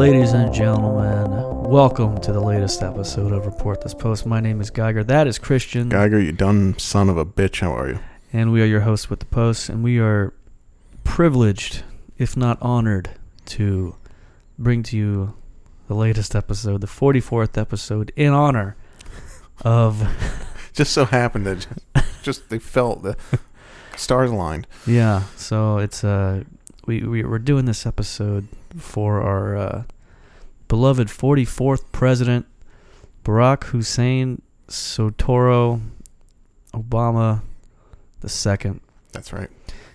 Ladies and gentlemen, welcome to the latest episode of Report This Post. My name is Geiger. That is Christian. Geiger, you dumb son of a bitch. How are you? And we are your hosts with the Post. And we are privileged, if not honored, to bring to you the latest episode, the 44th episode, in honor of. just so happened that just, just they felt the stars aligned. Yeah, so it's uh we, we we're doing this episode for our uh, beloved 44th president Barack Hussein Soetoro Obama the second. That's right.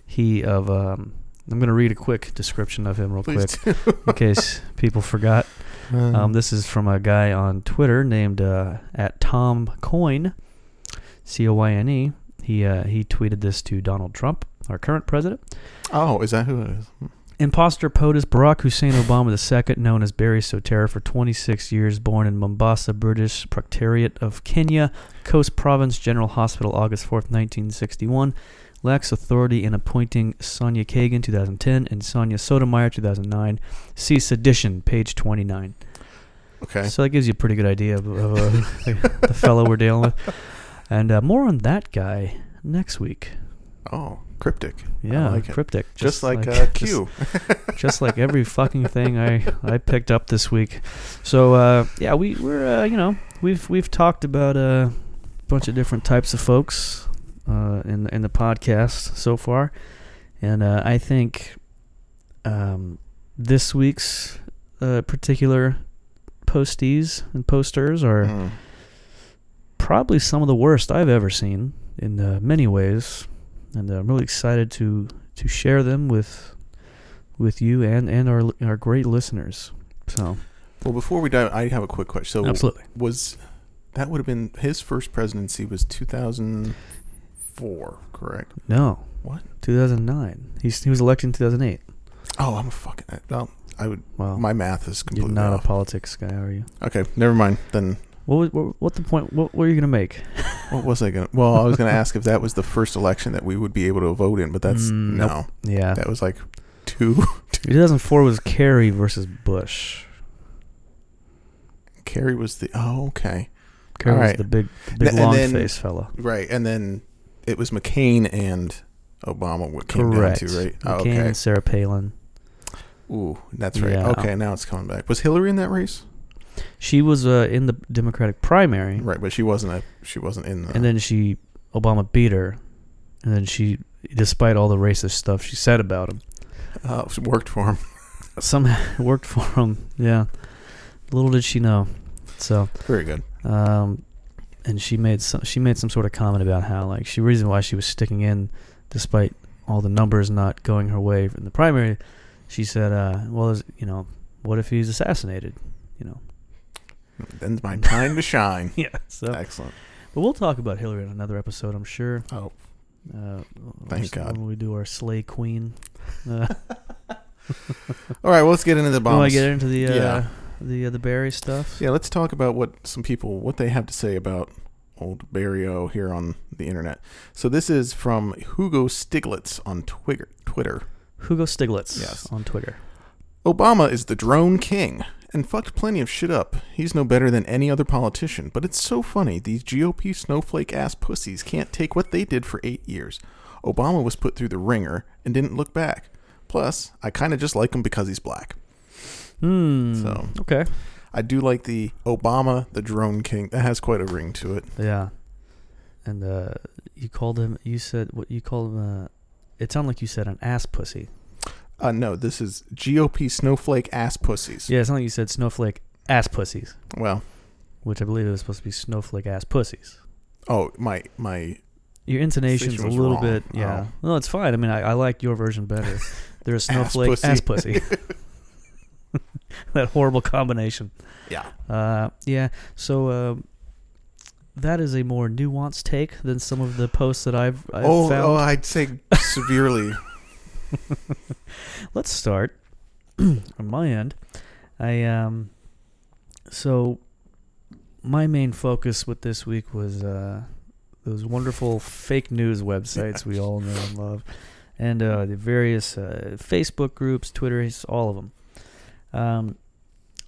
He of um I'm going to read a quick description of him real Please quick in case people forgot. Um, this is from a guy on Twitter named uh, at Tom Coyne, C O Y N E. He uh, he tweeted this to Donald Trump, our current president. oh, is that who it is? Imposter POTUS Barack Hussein Obama II, known as Barry Soetoro for 26 years, born in Mombasa, British Proctorate of Kenya, Coast Province General Hospital, August 4th, 1961, lacks authority in appointing Sonia Kagan, 2010, and Sonia Sotomayor, 2009. See Sedition, page 29. Okay. So that gives you a pretty good idea of, of uh, the, the fellow we're dealing with. And uh, more on that guy next week. Oh, cryptic. Yeah, like cryptic. Just, like, uh, just- Q. just like every fucking thing I, I picked up this week. So uh, yeah, we we're uh, you know we've we've talked about a bunch of different types of folks uh, in in the podcast so far, and uh, I think um, this week's uh, particular postees and posters are Mm. probably some of the worst I've ever seen in uh, many ways, and uh, I'm really excited to to share them with with you and and our our great listeners. So Well, before we dive, I have a quick question. So, absolutely, was that would have been his first presidency was 2004, correct? no, What? 2009. He's he was elected in 2008. Oh, I'm a fucking. Well, I would. Wow, My math is you're completely not off. a politics guy, are you? Okay, never mind. Then What was, what, what the point? What were you gonna make? what was I gonna? Well, I was gonna ask if that was the first election that we would be able to vote in, but that's Mm, no. nope. Yeah, That was like two. 2004 was Kerry versus Bush. Kerry was the. Oh, okay. Kerry was the big big and long then- face fella. Right, and then it was McCain and Obama what came Correct. down to, right? Oh, McCain okay. and Sarah Palin. Ooh, that's right. Yeah. Okay, now it's coming back. Was Hillary in that race? She was uh, in the Democratic primary, Right, but she wasn't a she wasn't in the and then she Obama beat her, and then she, despite all the racist stuff she said about him, uh, worked for him. somehow it worked for him. Yeah, little did she know. So, Very good. um, and she made some she made some sort of comment about how like she reason why she was sticking in, despite all the numbers not going her way in the primary. She said, uh, "Well, is, you know, what if he's assassinated? You know." Then's my time to shine. Yeah. So, Excellent. but we'll talk about Hillary in another episode, I'm sure. Oh, Uh, Thank God. When we do our Slay Queen. Uh, all right. Well, let's get into the you want bombs. to get into the uh, Yeah. the uh, the Barry stuff? Yeah, let's talk about what some people what they have to say about old Barrio here on the internet. So this is from Hugo Stiglitz on Twitter. Twitter. Hugo Stiglitz Yes. on Twitter. Obama is the drone king and fucked plenty of shit up. He's no better than any other politician, but it's so funny these GOP snowflake ass pussies can't take what they did for eight years. Obama was put through the ringer and didn't look back. Plus, I kind of just like him because he's black. Hmm. So- okay. I do like the Obama the drone king. That has quite a ring to it. Yeah. And uh, you called him. You said what you called him. Uh, it sounded like you said an ass pussy. Uh, no, this is GOP snowflake ass pussies. Yeah, it sounded like you said snowflake ass pussies, Well, which I believe it was supposed to be snowflake ass pussies. oh my my Your intonation's a was little wrong. bit, yeah. Oh. No, it's fine. I mean, I, I like your version better. They're a snowflake pussy. ass pussy. that horrible combination. yeah. Uh, yeah. So uh, that is a more nuanced take than some of the posts that I've, I've Oh, found. oh, I'd say severely. Let's start on my end. I um, so my main focus with this week was uh, those wonderful fake news websites we all know and love, and uh, the various uh, Facebook groups, Twitter, all of them. Um,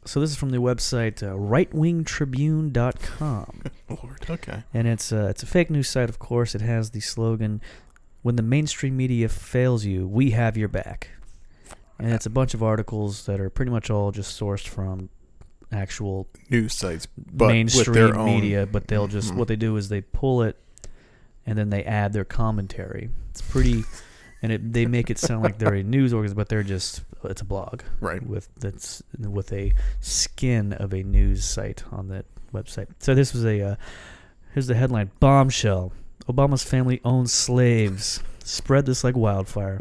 so this is from the website uh, rightwingtribune.com. Lord. Okay. and it's uh, it's a fake news site, of course. It has the slogan, "When the mainstream media fails you, we have your back." And it's a bunch of articles that are pretty much all just sourced from actual News sites, but mainstream with their own. media, but they'll just Mhm. what they do is they pull it and then they add their commentary. It's pretty, and it, they make it sound like they're a news organization, but they're just it's a blog Right. with that's with a skin of a news site on that website. So this was a uh, here's the headline: Bombshell: Obama's family owns slaves. Spread this like wildfire.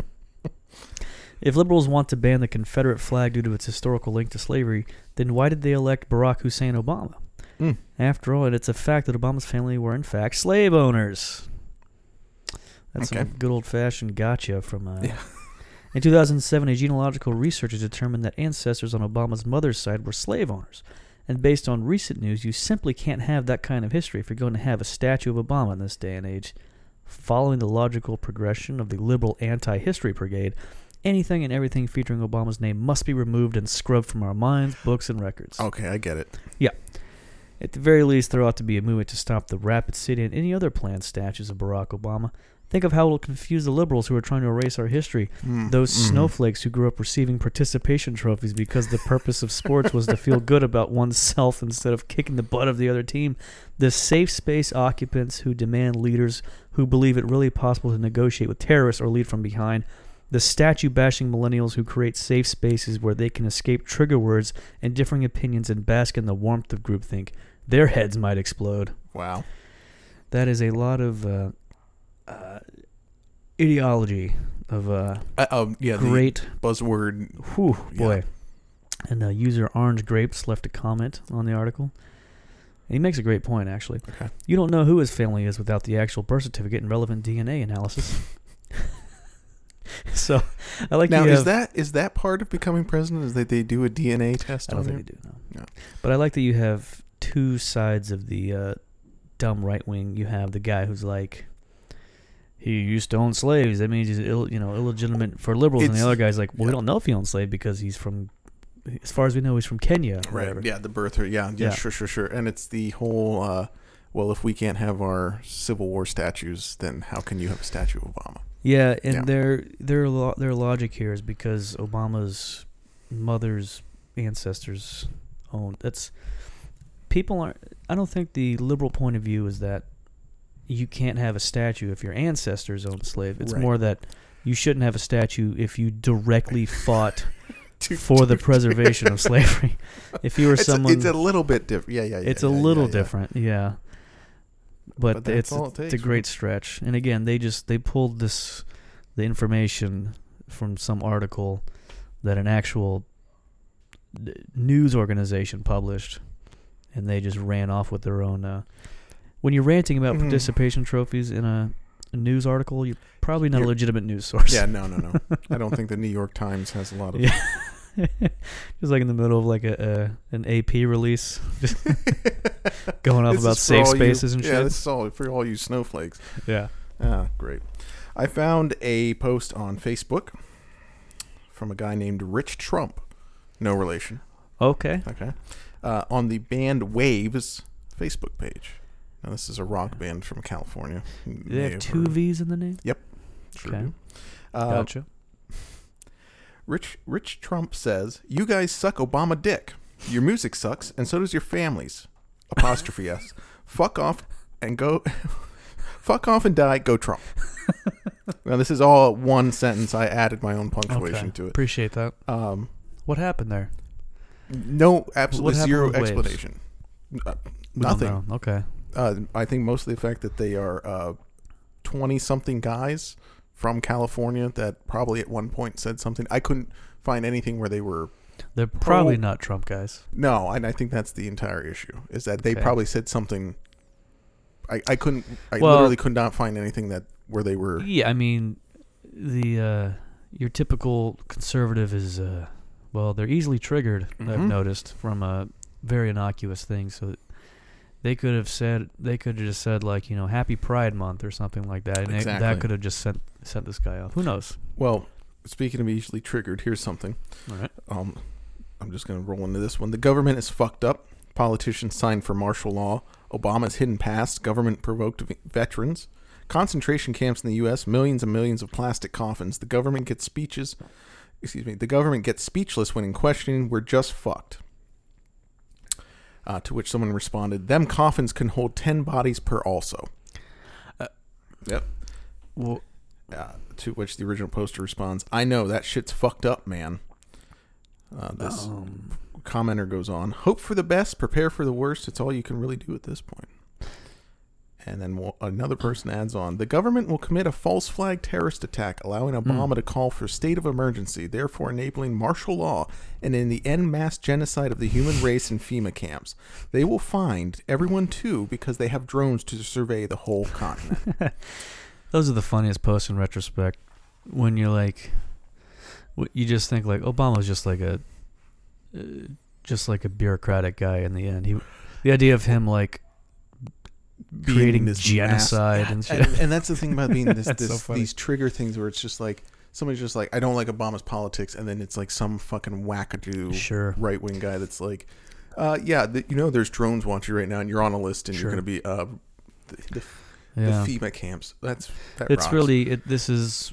If liberals want to ban the Confederate flag due to its historical link to slavery, then why did they elect Barack Hussein Obama? Mm. After all, it's a fact that Obama's family were in fact slave owners. That's Okay. some good old fashioned gotcha from. Uh, Yeah. In 2007, a genealogical researcher determined that ancestors on Obama's mother's side were slave owners. And based on recent news, you simply can't have that kind of history if you're going to have a statue of Obama in this day and age. Following the logical progression of the liberal anti history brigade, anything and everything featuring Obama's name must be removed and scrubbed from our minds, books, and records. Okay, I get it. Yeah. At the very least, there ought to be a movement to stop the Rapid City and any other planned statues of Barack Obama. Think of how it will confuse the liberals who are trying to erase our history. Mm, Those mhm. snowflakes who grew up receiving participation trophies because the purpose of sports was to feel good about oneself instead of kicking the butt of the other team. The safe space occupants who demand leaders who believe it really possible to negotiate with terrorists or lead from behind. The statue bashing millennials who create safe spaces where they can escape trigger words and differing opinions and bask in the warmth of groupthink. Their heads might explode. Wow. That is a lot of uh, uh, ideology of uh, Uh, um, yeah, great buzzword. Whew, Yeah. boy. And uh, user Orange Grapes left a comment on the article. And he makes a great point, actually. Okay. You don't know who his family is without the actual birth certificate and relevant DNA analysis. so, I like now is have, that is that part of becoming president? Is that they do a DNA test I don't on think they do, no. No. But I like that you have two sides of the uh, dumb right wing. You have the guy who's like, he used to own slaves. That means he's Ill, you know illegitimate for liberals. and the other guy's like, well, we don't know if he owns slaves because he's from, as far as we know, he's from Kenya. Right. whatever. Yeah, the birth. Yeah, yeah, Yeah. sure, sure, sure. And it's the whole. Uh, well, if we can't have our Civil War statues, then how can you have a statue of Obama? Yeah, and Yeah. their their lo- their logic here is because Obama's mother's ancestors owned. That's people aren't. I don't think the liberal point of view is that you can't have a statue if your ancestors owned a slave. It's Right. more that you shouldn't have a statue if you directly fought for the preservation of slavery. If you were It's, someone, a, it's a little bit different. Yeah, yeah, yeah. it's a yeah, yeah, little yeah. different, yeah. But, But it's it it's a great right? stretch. And again, they just they pulled this the information from some article that an actual news organization published, and they just ran off with their own. Uh, when you're ranting about Mhm. participation trophies in a, a news article, you're probably not a You're- legitimate news source. Yeah, no, no, no. I don't think the New York Times has a lot of. Yeah. just like in the middle of like a, a an AP release, just going off about safe all you- spaces and yeah, shit. this is all for all you snowflakes. Yeah. Ah, great. I found a post on Facebook from a guy named Rich Trump. No relation. Okay. Okay. Uh, on the band Wavves Facebook page. Now, this is a rock band from California. Do they have have two heard. V's in the name? Sure Okay. Uh, Gotcha. Rich Rich Trump says, "You guys suck Obama dick. Your music sucks, and so does your families." Apostrophe s. Fuck off and go. fuck off and die. Go Trump. now this is all one sentence. I added my own punctuation Okay. to it. Appreciate that. Um, What happened there? no, absolutely zero explanation. Uh, nothing. Okay. Uh, I think mostly the fact that they are twenty something guys from California that probably at one point said something. I couldn't find anything where they were They're probably Pro- not Trump guys. No, and I think that's the entire issue is that they Okay. probably said something. I, I couldn't. I Well- literally could not find anything that where they were. Yeah, I mean, the uh, your typical conservative is uh, well, they're easily triggered. I've Mhm. noticed from a very innocuous thing. So they could have said they could have just said like you know Happy Pride Month or something like that, and Exactly. that could have just sent sent this guy off. Who knows? Well, speaking of easily triggered, here's something. All right. Um, I'm just going to roll into this one. The government is fucked up. Politicians signed for martial law. Obama's hidden past. Government provoked v- veterans. Concentration camps in the U.S. Millions and millions of plastic coffins. The government gets speeches. Excuse me. The government gets speechless when in questioning. We're just fucked. Uh, to which someone responded, "Them coffins can hold ten bodies per also." Uh, yep. Well, Uh, to which the original poster responds, "I know that shit's fucked up, man." Uh, this um, commenter goes on, "Hope for the best, prepare for the worst. It's all you can really do at this point." And then another person adds on, "The government will commit a false flag terrorist attack, allowing Obama to call for state of emergency, therefore enabling martial law and in the end mass genocide of the human race in FEMA camps. They will find everyone too because they have drones to survey the whole continent." those are the funniest posts in retrospect. When you're like, you just think like Obama's just like a, uh, just like a bureaucratic guy in the end. He, the idea of him like creating this mass- genocide and shit. and, and that's the thing about being this, That's so these trigger things where it's just like somebody's just like I don't like Obama's politics, and then it's like some fucking wackadoo Sure. right wing guy that's like, uh, yeah, th- you know, there's drones watching you right now, and you're on a list, and Sure. you're going to be uh, the, the, Yeah. the FEMA camps. That's that it's rocks. really it, this is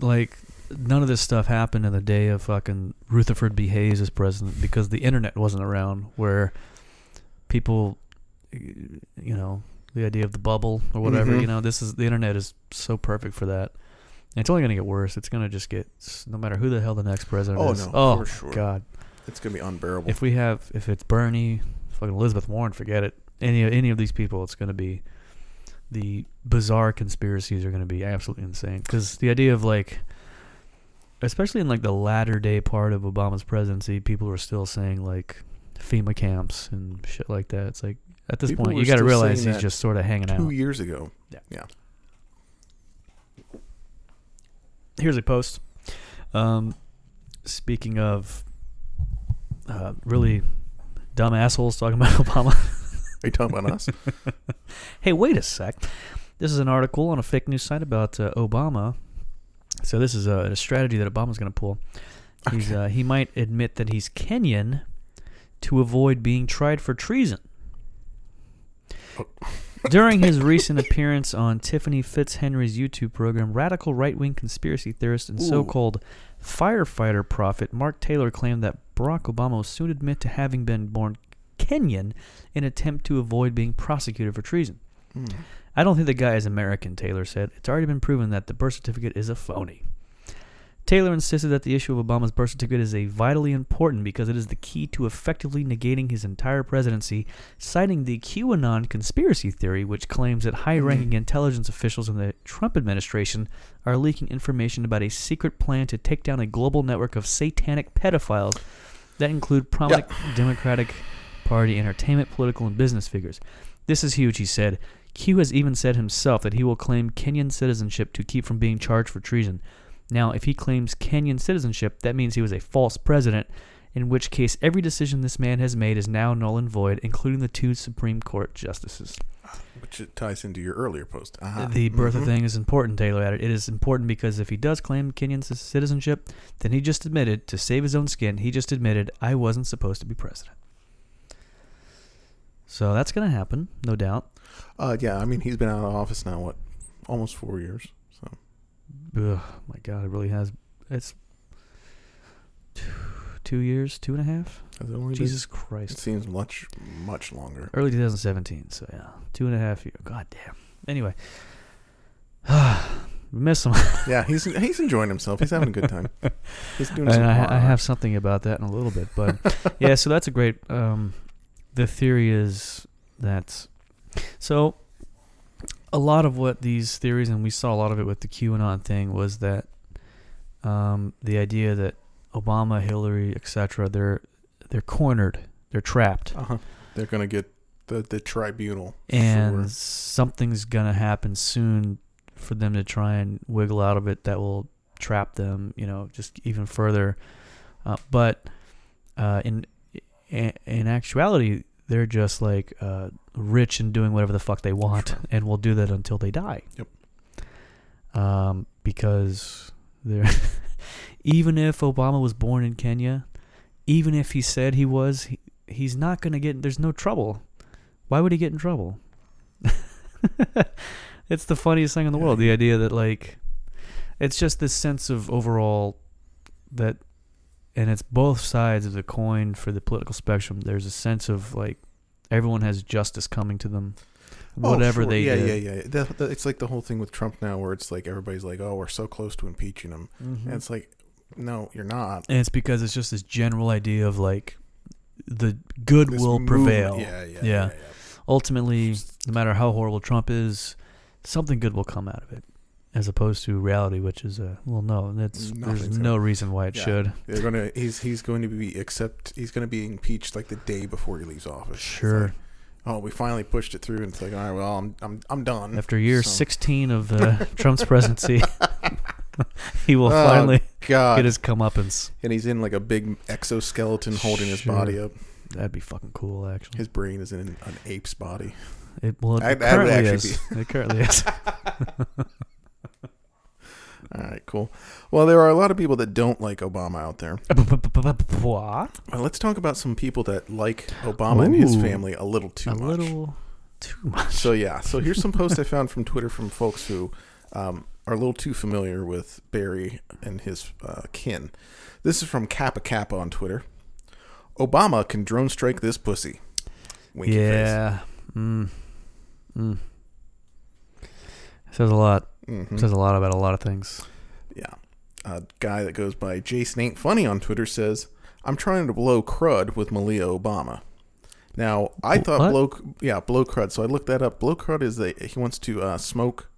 like none of this stuff happened in the day of fucking Rutherford B. Hayes as president because the internet wasn't around where people you know the idea of the bubble or whatever Mhm. you know this is the internet is so perfect for that and it's only going to get worse it's going to just get no matter who the hell the next president is. Oh, is no, oh for sure. god it's going to be unbearable. if we have if it's Bernie, fucking Elizabeth Warren, forget it. Any any of these people, it's going to be the bizarre conspiracies are going to be absolutely insane. Because the idea of like, especially in like the latter day part of Obama's presidency, people are still saying like FEMA camps and shit like that. It's like at this People point, you got to realize he's just sort of hanging Two out. years ago, Yeah. Yeah. Here's a post. Um, speaking of uh, really dumb assholes talking about Obama. are you talking about us? Hey, wait a sec. This is an article on a fake news site about uh, Obama. So this is a, a strategy that Obama's going to pull. He's uh, he might admit that he's Kenyan to avoid being tried for treason. During his recent appearance on Tiffany Fitzhenry's YouTube program, radical right-wing conspiracy theorist and so-called firefighter prophet Mark Taylor claimed that Barack Obama will soon admit to having been born Kenyan in an attempt to avoid being prosecuted for treason. Hmm. I don't think the guy is American, Taylor said. It's already been proven that the birth certificate is a phony. Taylor insisted that the issue of Obama's birth certificate is a vitally important because it is the key to effectively negating his entire presidency, citing the QAnon conspiracy theory, which claims that high-ranking mm. intelligence officials in the Trump administration are leaking information about a secret plan to take down a global network of satanic pedophiles that include prominent Democratic Party entertainment, political, and business figures. This is huge, he said. Q has even said himself that he will claim Kenyan citizenship to keep from being charged for treason. Now, if he claims Kenyan citizenship, that means he was a false president, in which case every decision this man has made is now null and void, including the two Supreme Court justices. Which ties into your earlier post. Uh-huh. The birth Mhm. thing is important, Taylor added. It is important because if he does claim Kenyan citizenship, then he just admitted, to save his own skin, he just admitted, I wasn't supposed to be president. So that's going to happen, no doubt. Uh, yeah, I mean, he's been out of office now, what, almost four years. Ugh, my God, it really has. It's two, two years, two and a half. only been- Jesus it seems much, much longer. Early 2017, so yeah, two and a half years. God damn. Anyway, miss him. Yeah, he's he's enjoying himself. He's having a good time. He's doing some and I, I have something about that in a little bit, but yeah. So that's a great. Um, the theory is that so a lot of what these theories, and we saw a lot of it with the QAnon thing, was that um, the idea that Obama, Hillary, etc. They're they're cornered, they're trapped, Uh-huh. They're gonna get the the tribunal. and Sure. something's gonna happen soon for them to try and wiggle out of it that will trap them, you know, just even further. Uh, but uh, in in in actuality, they're just like uh, rich and doing whatever the fuck they want, Sure. and will do that until they die. Yep. Um, because they're even if Obama was born in Kenya, even if he said he was, he, he's not gonna get. There's no trouble. Why would he get in trouble? it's the funniest thing in the world. The idea that like, it's just this sense of overall that, and it's both sides of the coin for the political spectrum. There's a sense of like, everyone has justice coming to them, Oh, whatever sure. they yeah, did. Yeah, yeah, the, it's like the whole thing with Trump now, where it's like everybody's like, "Oh, we're so close to impeaching him," Mhm. and it's like, "No, you're not." and it's because it's just this general idea of like the good This will prevail. Yeah, yeah, Yeah. yeah. yeah. Ultimately, no matter how horrible Trump is, something good will come out of it, as opposed to reality, which is uh, well, no, that's there's no reason why it Yeah. should. They're gonna. He's he's going to be except he's going to be impeached like the day before he leaves office. Sure. like, oh, we finally pushed it through, and it's like, all right, well, I'm I'm I'm done. After year So- 16 of uh, Trump's presidency, he will Oh, finally God, get his comeuppance. and he's in like a big exoskeleton holding his body up. That'd be fucking cool, actually. His brain is in an, an ape's body. It, well, it would currently actually is. It currently is. All right, cool. Well, there are a lot of people that don't like Obama out there. Well, let's talk about some people that like Obama and his family a little too much. a much. little too much. So yeah, so here's some posts I found from Twitter from folks who um, are a little too familiar with Barry and his uh, kin. This is from Kappa Kappa on Twitter. Obama can drone strike this pussy. Winky yeah. Mm. Mm. Says a lot. Mhm. Says a lot about a lot of things. Yeah. A guy that goes by Jason Ain't Funny on Twitter says, I'm trying to blow crud with Malia Obama. Now, I thought what? blow, yeah, blow crud. So I looked that up. Blow crud is that he wants to uh, smoke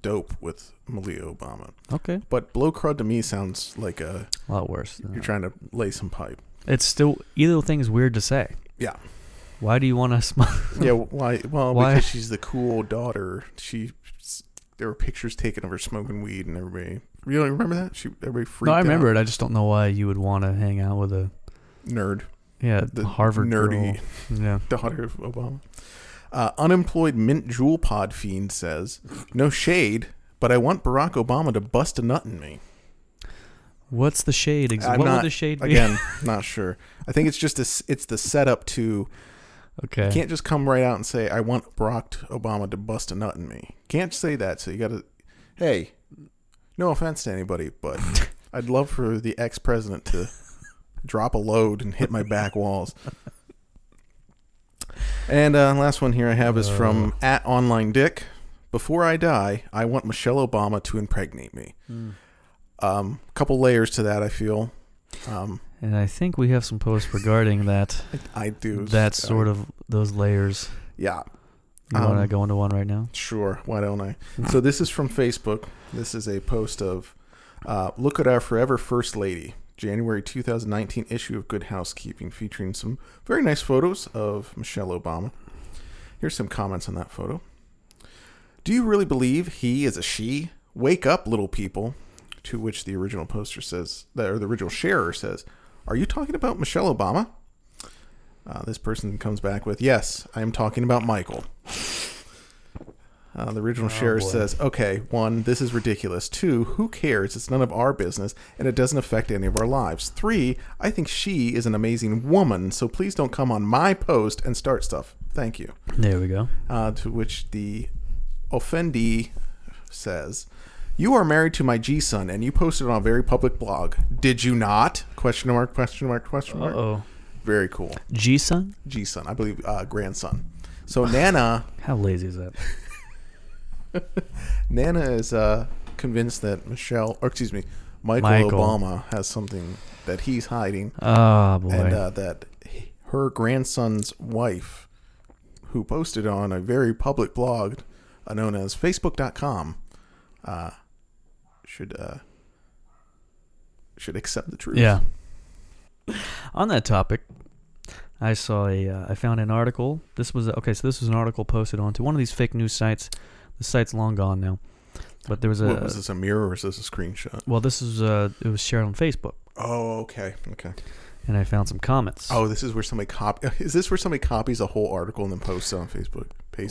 dope with Malia Obama. Okay. But blow crud to me sounds like a, A lot worse. you're trying to lay some pipe. It's still either thing is weird to say. Yeah. Why do you want to smoke? Yeah, why? Well, Why? because she's the cool daughter. She, there were pictures taken of her smoking weed, and everybody. You don't remember that? She, everybody freaked out. No, I out. remember it. I just don't know why you would want to hang out with a Nerd, yeah the Harvard nerdy girl. Yeah. daughter of Obama. Uh, unemployed mint Juul pod fiend says, "No shade, but I want Barack Obama to bust a nut in me." What's the shade? Ex- I'm what not- would the shade be? Again, not sure. I think it's just a, it's the setup to okay. You can't just come right out and say, I want Barack Obama to bust a nut in me. Can't say that. So you got to, hey, no offense to anybody, but I'd love for the ex president to drop a load and hit my back walls. And uh, last one here I have is from at online dick. Before I die, I want Michelle Obama to impregnate me. Hmm. Um, couple layers to that, I feel. Um, And I think we have some posts regarding that. I do. that sort of those layers. Yeah. You want to Um, go into one right now? Sure, why don't I? So this is from Facebook. This is a post of uh, look at our forever first lady, January 2019 issue of Good Housekeeping, featuring some very nice photos of Michelle Obama. Here's some comments on that photo. Do you really believe he is a she? Wake up, little people. To which the original poster says, or the original sharer says, "Are you talking about Michelle Obama?" Uh, this person comes back with, "Yes, I am talking about Michael." Uh, the original sharer boy. says, okay, one, this is ridiculous. Two, who cares? It's none of our business, and it doesn't affect any of our lives. Three, I think she is an amazing woman, so please don't come on my post and start stuff. Thank you. There we go. Uh, to which the offendee says, you are married to my G son, and you posted on a very public blog. Did you not? Question mark, question mark, question mark. oh. Very cool. G son? G son, I believe, uh, grandson. So Nana How lazy is that? Nana is uh, convinced that Michelle, or excuse me, Michael, Michael. Obama has something that he's hiding, Oh boy. and uh, that he- her grandson's wife, who posted on a very public blog uh, known as Facebook.com, uh, should uh, should accept the truth. yeah. On that topic, I saw a. Uh, I found an article. This was okay. So this was an article posted onto one of these fake news sites. The site's long gone now, but there was a. What, was this a mirror or is this a screenshot? well, this is uh, it was shared on Facebook, Oh, okay, okay. and I found some comments. Oh, this is where somebody copy. Is this where somebody copies a whole article and then posts it on Facebook?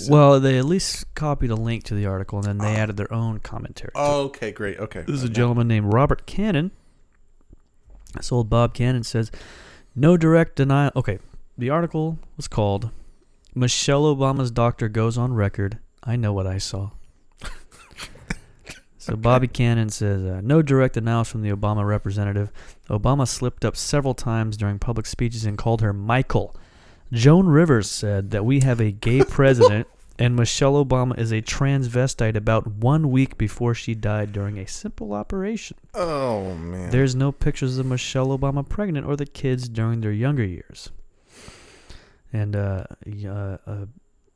Well, they at least copied a link to the article, and then they added their own commentary. to it. Oh, okay, great. Okay. This is a gentleman named Robert Cannon. This old Bob Cannon says, No direct denial. Okay, the article was called Michelle Obama's doctor goes on record. I know what I saw. so Bobby Cannon says uh, no direct denials from the Obama representative. Obama slipped up several times during public speeches and called her Michael. Joan Rivers said that we have a gay president and Michelle Obama is a transvestite about one week before she died during a simple operation. Oh man. There's no pictures of Michelle Obama pregnant or the kids during their younger years. And uh, uh, a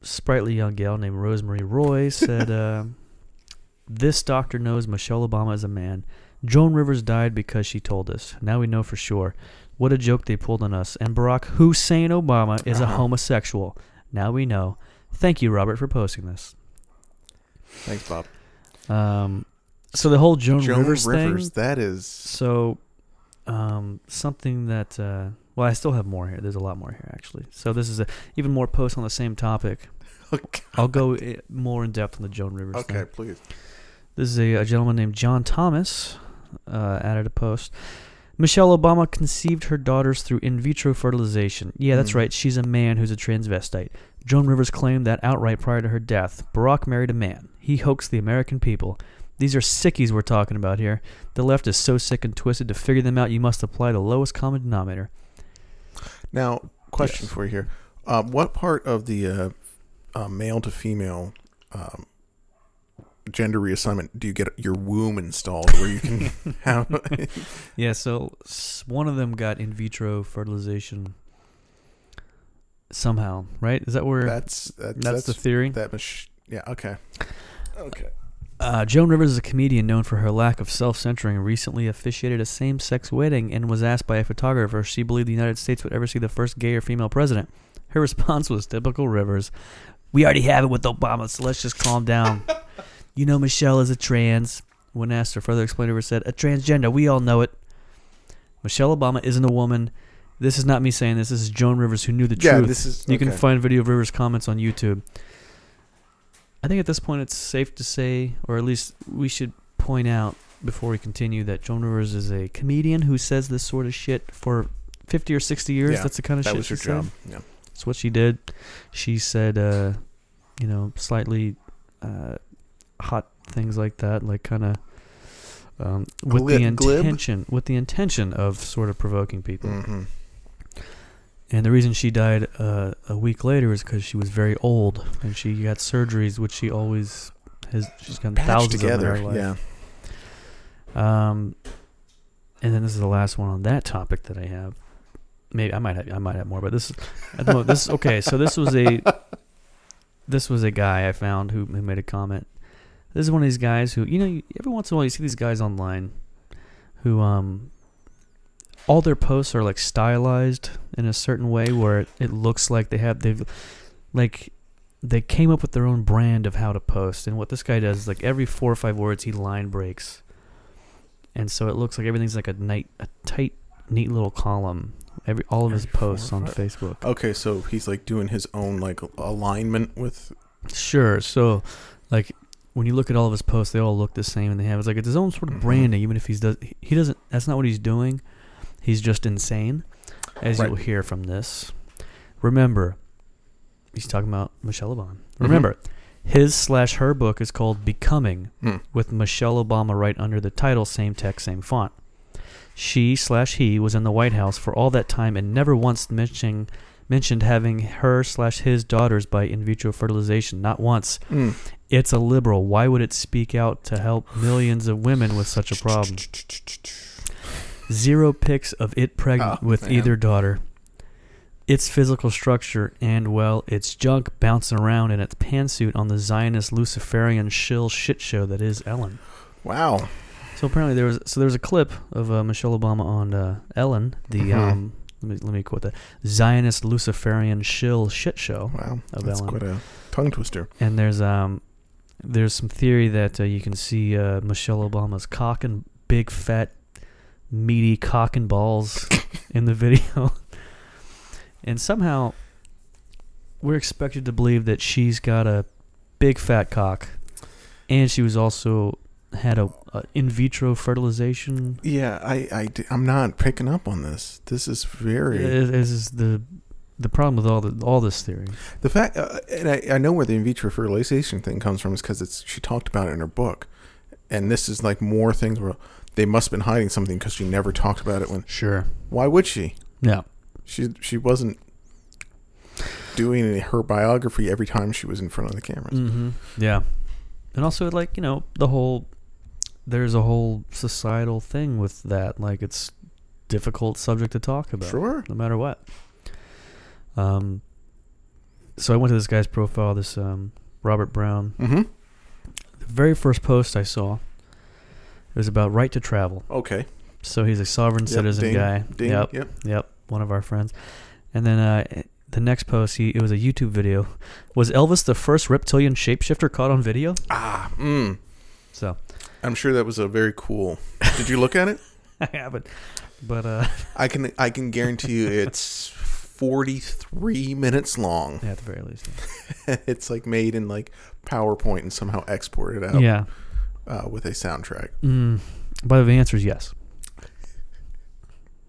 sprightly young gal named Rosemary Roy said, uh, This doctor knows Michelle Obama is a man. Joan Rivers died because she told us. Now we know for sure. What a joke they pulled on us. And Barack Hussein Obama is a Uh-huh. homosexual. Now we know. Thank you, Robert, for posting this. Thanks, Bob. Um, so the whole Joan, Joan Rivers, Rivers. thing. That is. So, um, something that uh, well, I still have more here. There's a lot more here actually. So this is a even more posts on the same topic. Okay. I'll go more in depth on the Joan Rivers. Okay, thing. please. This is a, a gentleman named John Thomas uh, added a post. Michelle Obama conceived her daughters through in vitro fertilization. Yeah, that's Mm. right. She's a man who's a transvestite. Joan Rivers claimed that outright prior to her death. Barack married a man. He hoaxed the American people. These are sickies we're talking about here. The left is so sick and twisted. To figure them out, you must apply the lowest common denominator. Now, question Yes. for you here. Uh, what part of the uh, uh, male to female um, gender reassignment do you get your womb installed where you can have? Yeah, so one of them got in vitro fertilization somehow, right? Is that where that's that's, that's, that's the theory? that mach- Yeah. Okay. Okay. Uh, Joan Rivers is a comedian known for her lack of self-centering. Recently officiated a same-sex wedding and was asked by a photographer if she believed the United States would ever see the first gay or female president. Her response was typical Rivers. We already have it with Obama, so let's just calm down. you know Michelle is a trans. When asked to further explain, Rivers said, "A transgender. We all know it. Michelle Obama isn't a woman. This is not me saying this. This is Joan Rivers who knew the Yeah. truth. This is. You can find video of Rivers' comments on YouTube. I think at this point it's safe to say, or at least we should point out before we continue, that Joan Rivers is a comedian who says this sort of shit for 50 or 60 years. Yeah, That's the kind of that shit was her said. job. Yeah. That's what she did. She said, uh, you know, slightly uh, hot things like that, like kind of um, with the Glib- glib? intention, with the intention of sort of provoking people. hmm And the reason she died uh, a week later is because she was very old and she got surgeries, which she always has. She's gotten Patched thousands together. of in her life. Yeah. Um, and then this is the last one on that topic that I have. Maybe I might have I might have more, but this is at the moment, this okay. So this was a this was a guy I found who, who made a comment. This is one of these guys who you know you, every once in a while you see these guys online who um all their posts are like stylized in a certain way where it, it looks like they have they've like they came up with their own brand of how to post and what this guy does is like every four or five words he line breaks and so it looks like everything's like a night a tight neat little column every all of his Every four posts on facebook Okay, so he's like doing his own like alignment with. Sure. So, like, when you look at all of his posts, they all look the same, and they have it's like it's his own sort of Mhm. branding. Even if he's does he doesn't. That's not what he's doing. He's just insane, as Right. you'll hear from this. Remember, he's talking about Michelle Obama. Mm-hmm. Remember, his slash her book is called Becoming, Hmm. with Michelle Obama right under the title, same text, same font. She slash he was in the White House for all that time and never once mentioning mentioned having her slash his daughters by in vitro fertilization. Not once. Mm. It's a liberal. Why would it speak out to help millions of women with such a problem? Zero pics of it pregnant Oh, with man. either daughter. Its physical structure and, well, its junk bouncing around in its pantsuit on the Zionist Luciferian shill shit show that is Ellen. Wow. So apparently there was so there was a clip of uh, Michelle Obama on uh, Ellen, the Mhm. um, let me let me quote that Zionist Luciferian shill shit show, Wow. Of That's Ellen. quite a tongue twister. and there's um there's some theory that uh, you can see uh, Michelle Obama's cock and big fat meaty cock and balls in the video, and somehow we're expected to believe that she's got a big fat cock, and she was also had a, a in vitro fertilization. Yeah, I, I, I'm not picking up on this. This is very. This is the the problem with all the all this theory. The fact, uh, and I, I know where the in vitro fertilization thing comes from is because it's she talked about it in her book, and this is like more things where they must have been hiding something because she never talked about it when. Sure. Why would she? Yeah. She she wasn't doing her biography every time she was in front of the cameras. Mm-hmm. Yeah, and also like you know the whole there's a whole societal thing with that. Like it's difficult subject to talk about. Sure. No matter what. Um. So I went to this guy's profile, this um Robert Brown. Mm-hmm. The very first post I saw it was about right to travel. Okay. So he's a sovereign Yep, citizen ding, guy. Ding. Yep. Yep. Yep, one of our friends. And then uh, the next post, he it was a YouTube video. Was Elvis the first reptilian shapeshifter caught on video? Ah. Mm. So I'm sure that was a very cool. Did you look at it? I haven't, but uh, I can I can guarantee you it's 43 minutes long. yeah, at the very least, it's like made in like PowerPoint and somehow exported out yeah. uh, with a soundtrack. Mm, but the answer is yes.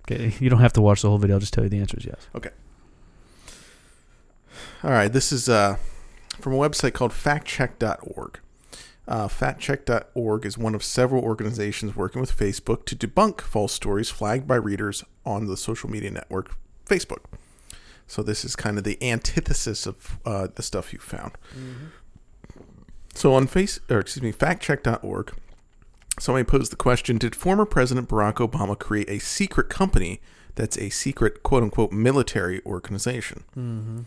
Okay, you don't have to watch the whole video. I'll just tell you the answer is yes. Okay. All right, this is uh, from a website called factcheck.org. Uh, factcheck.org is one of several organizations working with Facebook to debunk false stories flagged by readers on the social media network Facebook. So this is kind of the antithesis of uh, the stuff you found. So on face, or excuse me, factcheck.org, somebody posed the question: Did former President Barack Obama create a secret company that's a secret "quote unquote" military organization? Mm-hmm.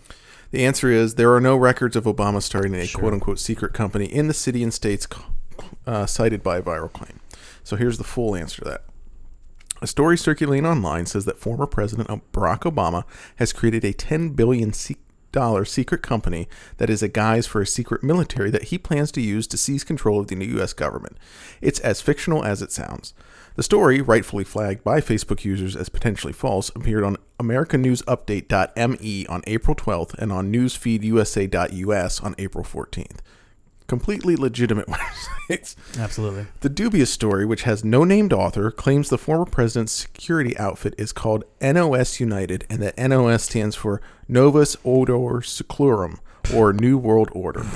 The answer is there are no records of Obama starting a Sure. "quote unquote" secret company in the city and states uh, cited by a viral claim. So here's the full answer to that. A story circulating online says that former President Barack Obama has created a $10 billion secret company that is a guise for a secret military that he plans to use to seize control of the new US government. It's as fictional as it sounds. The story, rightfully flagged by Facebook users as potentially false, appeared on AmericanNewsUpdate.me on April 12th and on NewsFeedUSA.us on April 14th. Completely legitimate websites. Absolutely. The dubious story, which has no named author, claims the former president's security outfit is called NOS United and that NOS stands for Novus Ordo Seclorum, or New World Order.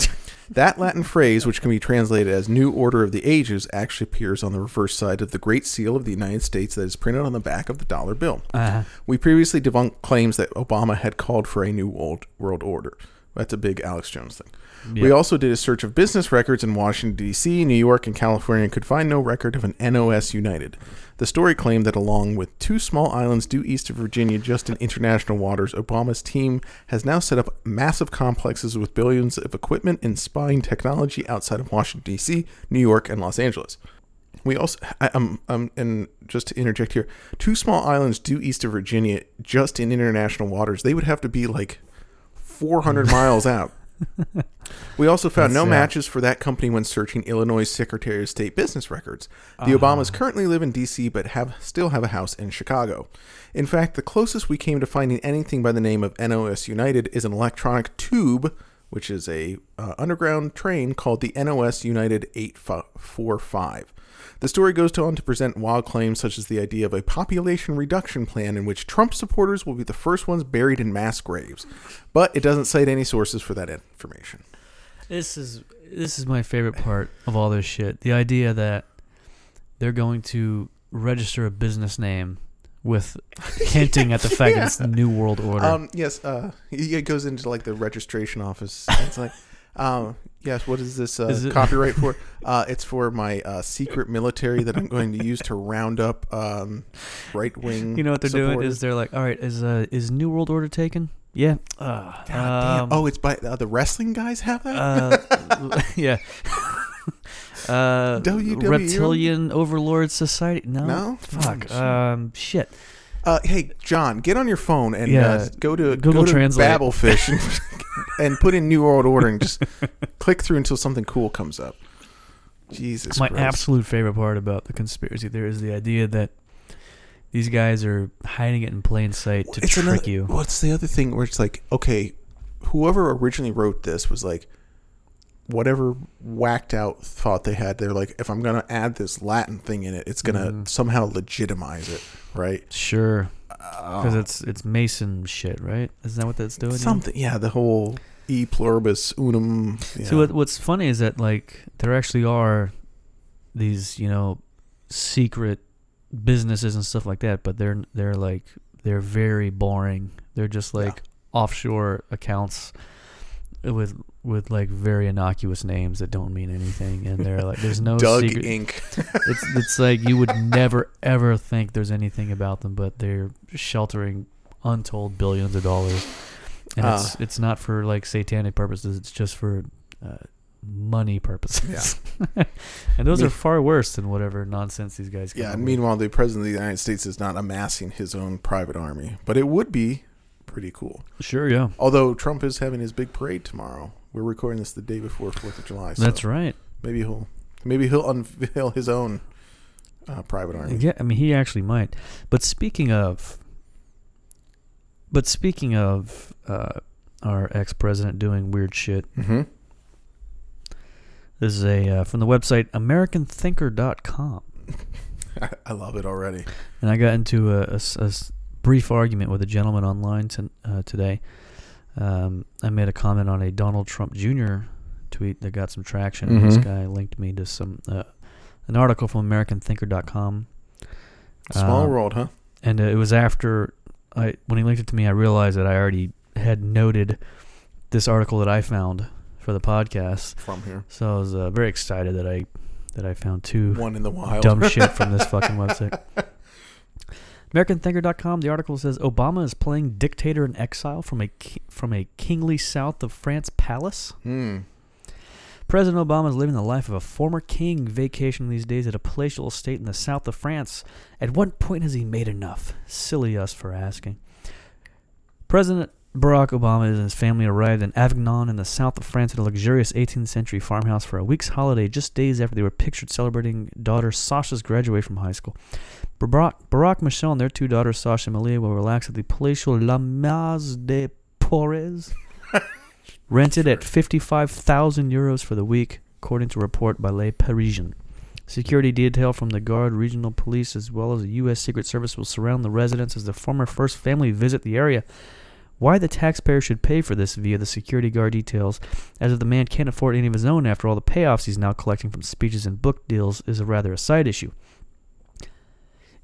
That Latin phrase, which can be translated as New Order of the Ages, actually appears on the reverse side of the Great Seal of the United States that is printed on the back of the dollar bill. Uh, We previously debunked claims that Obama had called for a new world, world order. That's a big Alex Jones thing. We also did a search of business records in Washington, D.C., New York, and California and could find no record of an NOS United. The story claimed that along with two small islands due east of Virginia, just in international waters, Obama's team has now set up massive complexes with billions of equipment and spying technology outside of Washington, D.C., New York, and Los Angeles. We also, I, um, um, and just to interject here, two small islands due east of Virginia, just in international waters, they would have to be like 400 miles out. We also found That's, no matches for that company when searching Illinois Secretary of State business records. The Uh-huh. Obamas currently live in D.C., but have still have a house in Chicago. In fact, the closest we came to finding anything by the name of NOS United is an electronic tube, which is a uh, underground train called the NOS United 845. The story goes on to present wild claims such as the idea of a population reduction plan in which Trump supporters will be the first ones buried in mass graves. But it doesn't cite any sources for that information. This is this is my favorite part of all this shit. The idea that they're going to register a business name with hinting at the fact that it's the New World Order. Um, yes, uh, it goes into like the registration office. It's like, um, yes, what is this uh, Is it- copyright for? Uh, it's for my uh, secret military that I'm going to use to round up um, right wing. you know what they're doing is they're like, all right, is uh, is New World Order taken? Yeah. Uh, God damn. um, oh, it's by uh, the wrestling guys have that. uh, yeah. Uh, WWU? Reptilian Overlord Society. No, No? Fuck. Oh, um, shit. Uh, hey, John, get on your phone and Yeah. uh, go to Google go to Translate. Babelfish and, and put in New World Order and just click through until something cool comes up. Jesus, My Christ. absolute favorite part about the conspiracy theory is the idea that these guys are hiding it in plain sight to trick another- you. What's the other thing where it's like, okay, whoever originally wrote this was like, whatever whacked out thought they had. They're like, if I'm gonna add this Latin thing in it, it's gonna Mhm. somehow legitimize it, right? Sure, because Uh, it's it's Mason shit, right? Isn't that what that's doing? something. Yeah, the whole e pluribus unum. Yeah. See, what, what's funny is that like there actually are these, you know, secret businesses and stuff like that, but they're they're like they're very boring. They're just Yeah. like offshore accounts with with like very innocuous names that don't mean anything, and they're like there's no Doug secret. Inc. It's it's like you would never ever think there's anything about them, but they're sheltering untold billions of dollars, and it's Ah. it's not for like satanic purposes. It's just for uh, money purposes. and those Me- are far worse than whatever nonsense these guys. Yeah, up and with. meanwhile, the president of the United States is not amassing his own private army, but it would be pretty cool. sure, yeah, Although Trump is having his big parade tomorrow. We're recording this the day before Fourth of July. So that's right. Maybe he'll maybe he'll unveil his own uh, private army. Yeah, I mean he actually might. But speaking of, but speaking of uh, our ex president doing weird shit. Mm-hmm. This is a uh, from the website AmericanThinker.com, I, I love it already. and I got into a, a a brief argument with a gentleman online to, uh, today. Um, I made a comment on a Donald Trump Jr. tweet that got some traction. and This guy linked me to some uh, an article from AmericanThinker.com, Small Um, world, huh? and uh, it was after I when he linked it to me, I realized that I already had noted this article that I found for the podcast. From here, So I was uh, very excited that I that I found two one in the wild. dumb shit from this fucking website. AmericanThinker.com. The article says Obama is playing dictator in exile from a from a kingly south of France palace. Hmm. President Obama is living the life of a former king, vacationing these days at a palatial estate in the south of France. At what point has he made enough? Silly us for asking. President Barack Obama and his family arrived in Avignon in the south of France at a luxurious 18th century farmhouse for a week's holiday just days after they were pictured celebrating daughter Sasha's graduation from high school. Barack, Barack Michelle and their two daughters, Sasha and Malia, will relax at the Palatial La Maz de Porres, rented at 55,000 euros for the week, according to a report by Le Parisien. Security detail from the Gard Regional Police as well as the U.S. Secret Service will surround the residence as the former first family visit the area. Why the taxpayer should pay for this via the security guard details, as if the man can't afford any of his own after all the payoffs he's now collecting from speeches and book deals, is a rather a side issue.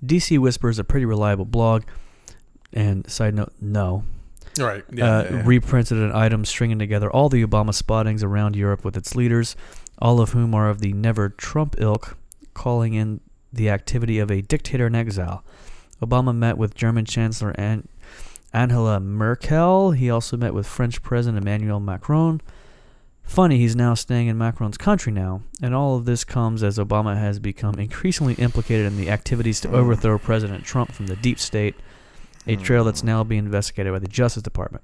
DC Whisper is a pretty reliable blog, and side note, no, Right. uh, reprinted an item stringing together all the Obama spottings around Europe with its leaders, all of whom are of the never Trump ilk, calling in the activity of a dictator in exile. Obama met with German Chancellor An- Angela Merkel. He also met with French President Emmanuel Macron. Funny, he's now staying in Macron's country now, and all of this comes as Obama has become increasingly implicated in the activities to overthrow President Trump from the deep state, a trail that's now being investigated by the Justice Department.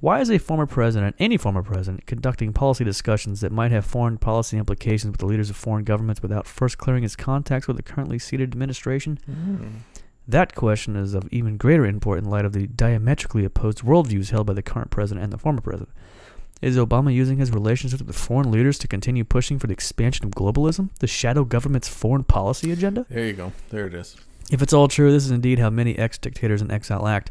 Why is a former president, any former president, conducting policy discussions that might have foreign policy implications with the leaders of foreign governments without first clearing his contacts with the currently seated administration? Hmm. That question is of even greater import in light of the diametrically opposed worldviews held by the current president and the former president. Is Obama using his relationships with foreign leaders to continue pushing for the expansion of globalism, the shadow government's foreign policy agenda? There you go. There it is. If it's all true, this is indeed how many ex dictators in exile act.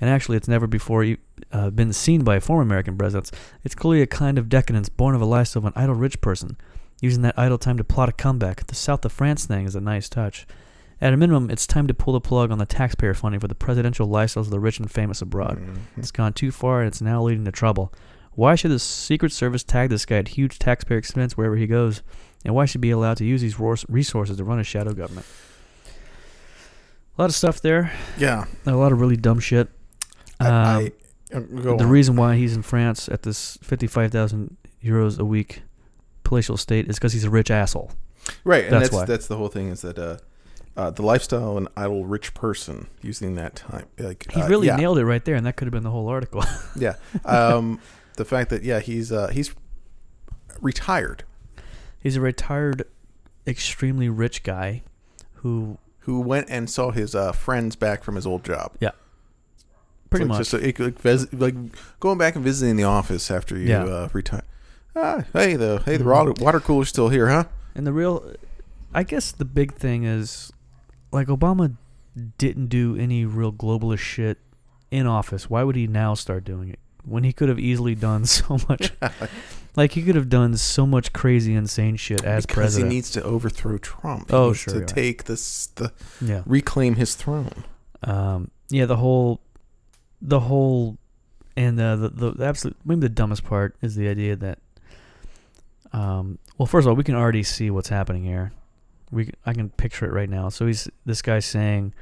And actually, it's never before uh, been seen by former American presidents. It's clearly a kind of decadence born of a lifestyle of an idle rich person, using that idle time to plot a comeback. The South of France thing is a nice touch. At a minimum, it's time to pull the plug on the taxpayer funding for the presidential lifestyles of the rich and famous abroad. Mhm. It's gone too far and it's now leading to trouble. Why should the Secret Service tag this guy at huge taxpayer expense wherever he goes? And why should he be allowed to use these resources to run a shadow government? A lot of stuff there. Yeah. A lot of really dumb shit. I, Um, I, uh, the on. reason why he's in France at this 55,000 euros a week palatial estate is because he's a rich asshole. right, and that's that's why. that's the whole thing is that uh, uh, the lifestyle of an idle rich person using that time, like He uh, really yeah, nailed it right there, and that could have been the whole article. yeah. Um, the fact that yeah, he's uh, he's retired, he's a retired, extremely rich guy who, who went and saw his uh, friends back from his old job. Yeah, pretty It's much, just it- like, vis- like going back and visiting the office after you Yeah. uh, retire. Ah, hey, the hey the Mhm. water, water cooler's still here, huh? And the real, I guess the big thing is, like Obama didn't do any real globalist shit in office. Why would he now start doing it when he could have easily done so much? like he could have done so much crazy, insane shit as because president. he needs to overthrow Trump. He Oh, sure, to yeah. take this the yeah, reclaim his throne. um, yeah. The whole, the whole, and uh, the, the the absolute maybe the dumbest part is the idea that, um, well, first of all, we can already see what's happening here. We I can picture it right now. So he's this guy saying,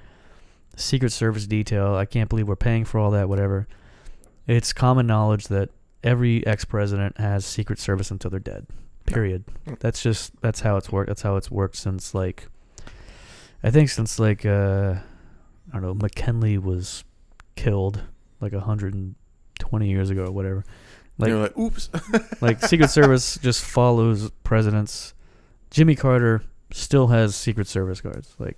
Secret Service detail. I can't believe we're paying for all that. Whatever. It's common knowledge that every ex-president has Secret Service until they're dead. Period. That's just that's how it's worked. That's how it's worked since like, I think since like uh, I don't know, McKinley was killed like hundred and twenty years ago or whatever. Like You're like, oops. like Secret Service just follows presidents. Jimmy Carter still has Secret Service guards. Like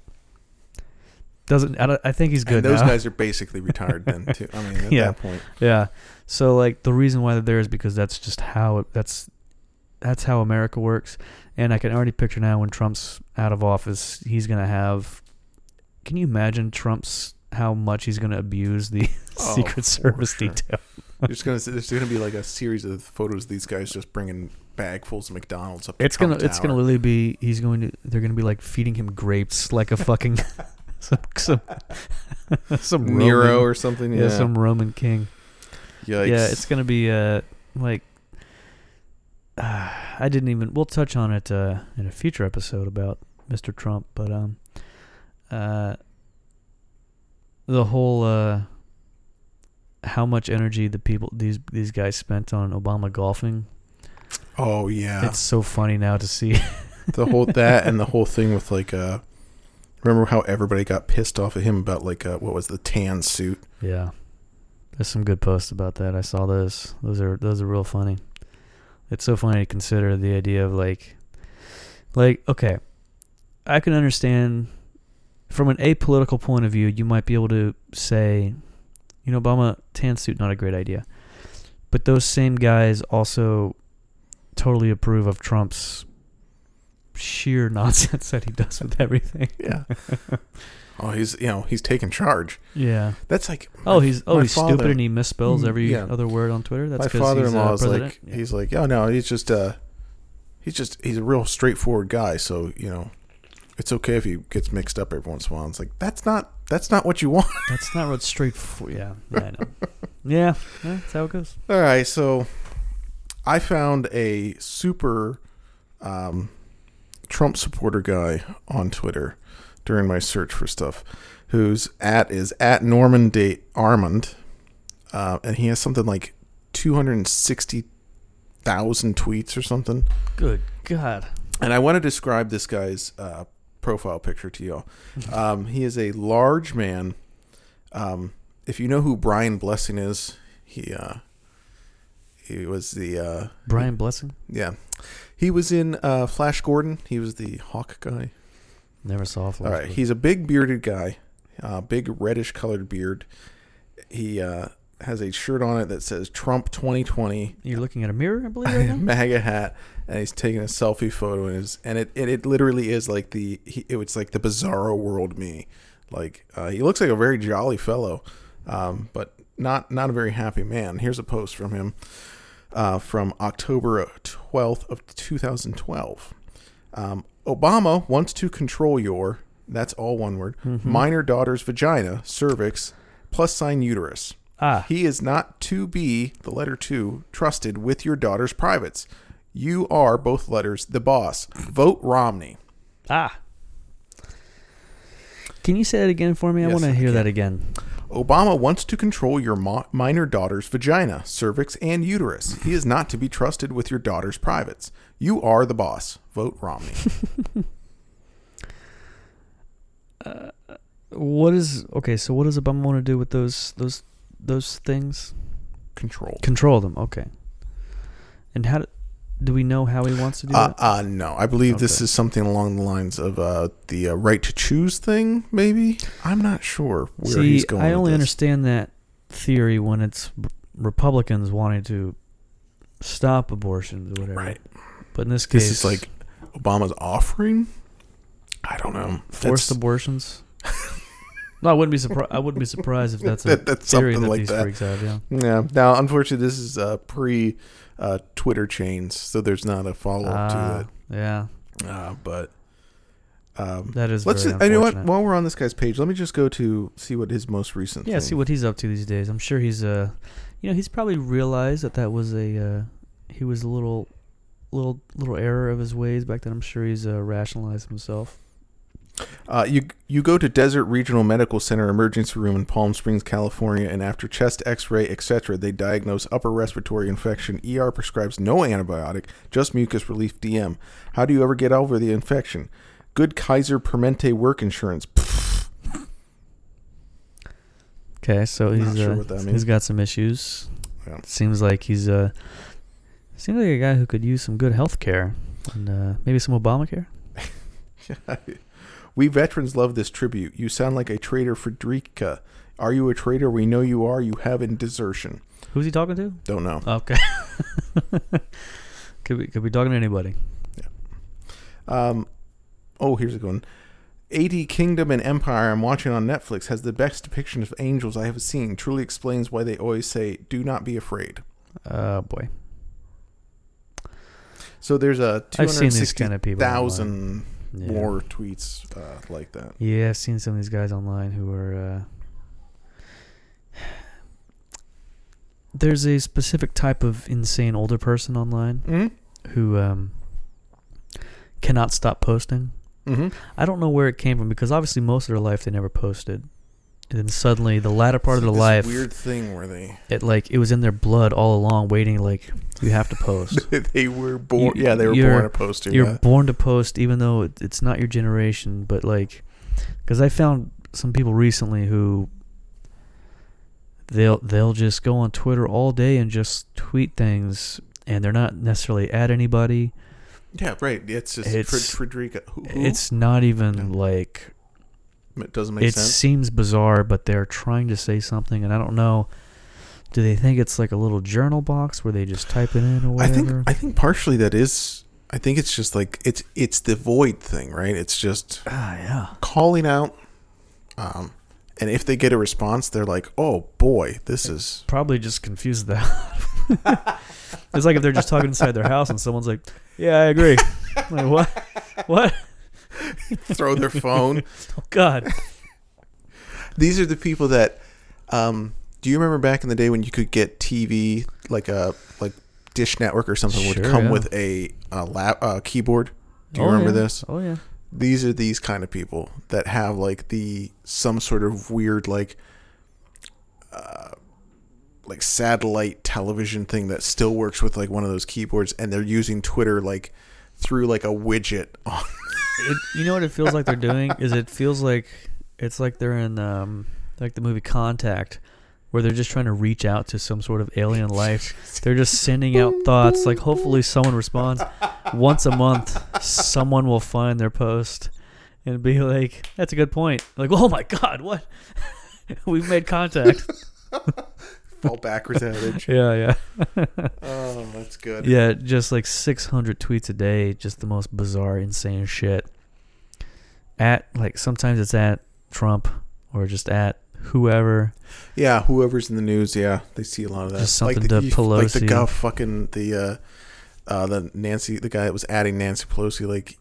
doesn't I, I think he's good and those now. guys are basically retired then too. I mean, at Yeah. that point, yeah. So like the reason why they're there is because that's just how it, that's that's how America works. And I can already picture now when Trump's out of office, he's gonna have. Can you imagine Trump's how much he's gonna abuse the Oh, Secret Service sure. detail? there's gonna there's gonna be like a series of photos of these guys just bringing bagfuls of McDonald's up. To It's gonna Trump it's gonna literally be he's going to they're gonna be like feeding him grapes like a fucking some some, some Nero Roman, or something. yeah. Yeah, some Roman king Yikes. yeah it's gonna be uh like uh, I didn't even we'll touch on it uh, in a future episode about Mr. Trump but um uh the whole uh how much energy the people these these guys spent on Obama golfing oh yeah. it's so funny now to see the whole that and the whole thing with like uh remember how everybody got pissed off at him about like uh what was the tan suit Yeah. There's some good posts about that. I saw those. Those are those are real funny. It's so funny to consider the idea of like like okay. I can understand from an apolitical point of view, you might be able to say, you know, Obama tan suit not a great idea. But those same guys also totally approve of Trump's sheer nonsense that he does with everything. yeah oh he's you know he's taking charge Yeah. that's like Oh, he's oh he's father- stupid and he misspells Mm, every yeah. other word on Twitter. That's my 'cause father-in-law he's, is uh, like? Yeah. he's like oh no he's just uh he's just he's a real straightforward guy so you know it's okay if he gets mixed up every once in a while it's like that's not that's not what you want That's not what's straight. Yeah, yeah, I know. yeah, yeah, that's how it goes. all right so i found a super um trump supporter guy on twitter during my search for stuff whose at is at norman date armand uh, and he has something like 260000 tweets or something Good God. And I want to describe this guy's uh, profile picture to y'all. Um, he is a large man. Um, if you know who Brian Blessing is, he uh, he was the uh, Brian Blessing. yeah, he was in uh, Flash Gordon. He was the Hawk guy. Never saw Flash. All right, Gordon. he's a big bearded guy, uh, big reddish colored beard. He uh, has a shirt on it that says Trump 2020. You're looking at a mirror, I believe. Right now? MAGA hat, and he's taking a selfie photo, and his and it it, it literally is like the he, it was like the bizarro world me, like uh, he looks like a very jolly fellow, um, but not not a very happy man. Here's a post from him uh, from October twelfth of two thousand twelve. Um, Obama wants to control your that's all one word minor daughter's vagina, cervix, plus sign uterus. ah, He is not to be, the letter two, trusted with your daughter's privates. You are, both letters, the boss. Vote Romney. ah. Can you say that again for me? I want to hear that again. Obama wants to control your mo- minor daughter's vagina, cervix, and uterus. He is not to be trusted with your daughter's privates. You are the boss. Vote Romney. Uh, what is okay? So what does Obama want to do with those those those things? Control. Control them. Okay. And how do, do we know how he wants to do Uh, that? uh, no, I believe this is something along the lines of uh, the uh, right to choose thing, maybe? I'm not sure where See, he's going I only understand that theory when it's Republicans wanting to stop abortions or whatever. Right. But in this case, This is like Obama's offering. I don't know. forced That's- abortions. no, I wouldn't be surprised. I wouldn't be surprised if that's a That- that's theory something that like these that. freaks have. Yeah. Yeah. Now, unfortunately, this is uh, pre uh, Twitter chains, so there's not a follow up Ah, to it. yeah. Uh, but um, that is. let's. Just, you know what? While we're on this guy's page, let me just go to see what his most recent. Yeah, thing- see what he's up to these days. I'm sure he's uh, you know, he's probably realized that that was a uh, he was a little, little, little error of his ways back then. I'm sure he's uh, rationalized himself. Uh, you you go to Desert Regional Medical Center emergency room in Palm Springs, California, and after chest X-ray, etc., they diagnose upper respiratory infection. ER prescribes no antibiotic, just mucus relief DM. How do you ever get over the infection? Good Kaiser Permanente work insurance. Pfft, Okay, so he's sure uh, he's got some issues. Yeah. Seems like he's uh, seems like a guy who could use some good health care and uh, maybe some Obamacare. we veterans love this tribute. You sound like a traitor, Frederica. Are you a traitor? We know you are. You have in desertion. Who's he talking to? Don't know. Okay. could be could be talking to anybody. Yeah. Um, oh, here's a good one. AD Kingdom and Empire I'm watching on Netflix has the best depiction of angels I have seen. Truly explains why they always say, do not be afraid. Oh boy. So there's a I've kind of people 260,000 Yeah. more tweets uh, like that. Yeah, I've seen some of these guys online who are. Uh, there's a specific type of insane older person online Mm-hmm. who um, cannot stop posting. Mm-hmm. I don't know where it came from because obviously most of their life they never posted, and then suddenly the latter part of their life, weird thing where they it like it was in their blood all along, waiting like you have to post. they were born. You- yeah, they were born to post You're Yeah. born to post, even though it, it's not your generation. But like, because I found some people recently who they'll they'll just go on Twitter all day and just tweet things, and they're not necessarily at anybody. yeah, right. It's just It's- Fred- Frederica. Who, who? It's not even No. like it doesn't make it sense. It seems bizarre, but they're trying to say something, and I don't know. Do they think it's like a little journal box where they just type it in or I think I think partially that is. I think it's just like it's it's the void thing, right? It's just ah, yeah. calling out, um, and if they get a response, they're like, "Oh boy, this is." Probably just confused the It's like if they're just talking inside their house and someone's like, "Yeah, I agree." like what? What? Throw their phone. Oh God. These are the people that. Um, do you remember back in the day when you could get TV like a like Dish Network or something would come yeah. with a, a lap uh, keyboard? Do you Oh, remember yeah. this? Oh yeah. these are these kind of people that have like the some sort of weird like uh like satellite television thing that still works with like one of those keyboards and they're using twitter like through like a widget on It, you know what it feels like they're doing is it feels like it's like they're in um like the movie Contact where they're just trying to reach out to some sort of alien life. They're just sending out thoughts like hopefully someone responds once a month. Someone will find their post and be like, "That's a good point." Like, "Oh my god, what? We've made contact." fall backwards at yeah, yeah. oh that's good Yeah, just like 600 tweets a day, just the most bizarre, insane shit. At like sometimes it's at Trump or just at whoever. yeah whoever's in the news yeah they see a lot of that Just like something the, to you- like the guy fucking the uh uh the nancy the guy that was adding nancy pelosi like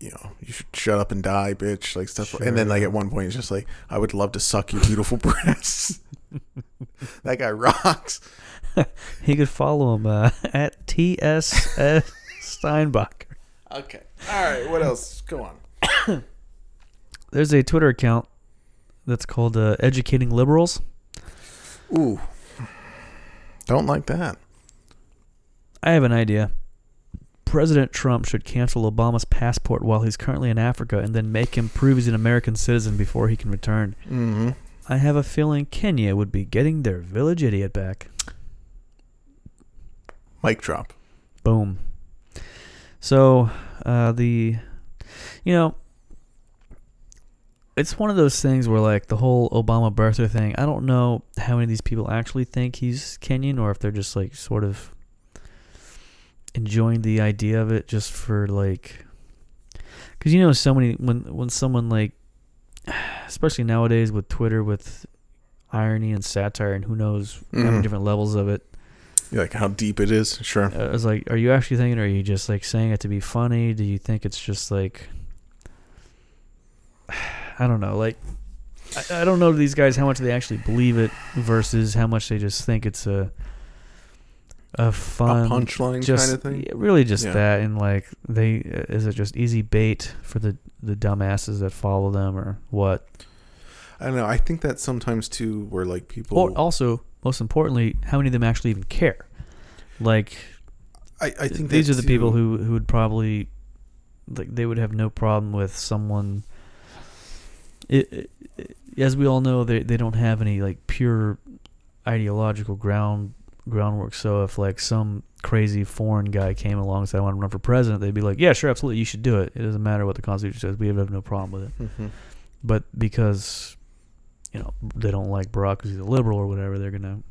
you know, you should shut up and die, bitch, like stuff. Sure, and then, like at one point, it's just like, I would love to suck your beautiful breasts. That guy rocks. He could follow him uh, at TSS Steinbach. Okay, all right. What else? Go on. There's a Twitter account that's called uh, Educating Liberals. Ooh, don't like that. I have an idea. President Trump should cancel Obama's passport while he's currently in Africa and then make him prove he's an American citizen before he can return. Mm-hmm. I have a feeling Kenya would be getting their village idiot back. Mic drop. Boom. So, uh, the, you know, it's one of those things where, like, the whole Obama birther thing, I don't know how many of these people actually think he's Kenyan or if they're just, like, sort of enjoying the idea of it just for like because you know so many when when someone like especially nowadays with twitter with irony and satire and who knows how many Mhm. different levels of it Like how deep it is. Sure. I was like, are you actually thinking, or are you just like saying it to be funny? Do you think it's just like, I don't know, like, I, I don't know these guys how much they actually believe it versus how much they just think it's a, a fun a punchline just kind of thing. yeah, really just Yeah. that, and like they uh, is it just easy bait for the the dumbasses that follow them or what? I don't know. I think that sometimes too, where like people. Or also, most importantly, how many of them actually even care? Like, I, I think these are the people who who would probably like they would have no problem with someone it, it- as we all know they they don't have any like pure ideological ground groundwork so if like some crazy foreign guy came along and said I want to run for president they'd be like yeah sure absolutely you should do it it doesn't matter what the constitution says we have no problem with it Mhm. but because you know they don't like Barack because he's a liberal or whatever they're gonna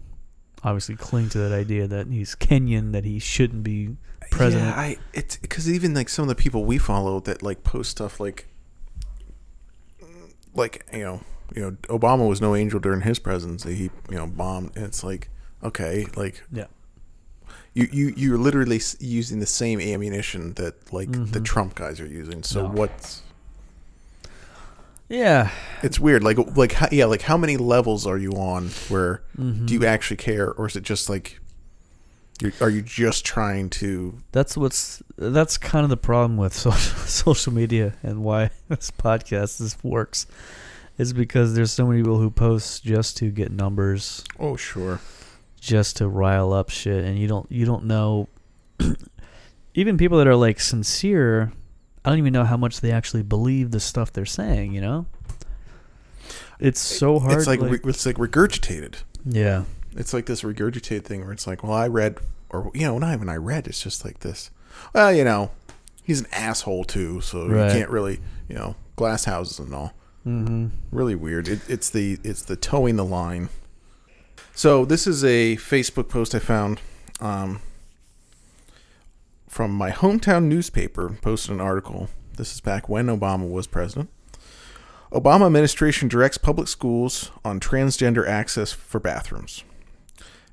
obviously cling to that idea that he's Kenyan that he shouldn't be president. Yeah, I it's because even like some of the people we follow that like post stuff like, like you know, you know, Obama was no angel during his presidency. He you know bombed, and it's like okay, like Yeah. you you you're literally using the same ammunition that like the Mhm. Trump guys are using. So No. what's Yeah. it's weird. Like like how, yeah, like how many levels are you on where Mhm. do you actually care, or is it just like? Are you just trying to That's what's that's kind of the problem with social social media and why this podcast this works is because there's so many people who post just to get numbers, Oh, sure. Just to rile up shit, and you don't you don't know. even people that are like sincere, I don't even know how much they actually believe the stuff they're saying. You know, it's so hard. It's like, re- it's like regurgitated. yeah, It's like this regurgitated thing where it's like, well, I read, or you know, not even I read. It's just like this. Well, you know, he's an asshole too, so Right. you can't really, you know, glass houses and all. mm-hmm. Really weird. It, it's the it's the toeing the line. So this is a Facebook post I found um, from my hometown newspaper. Posted an article. This is back when Obama was president. Obama administration directs public schools on transgender access for bathrooms.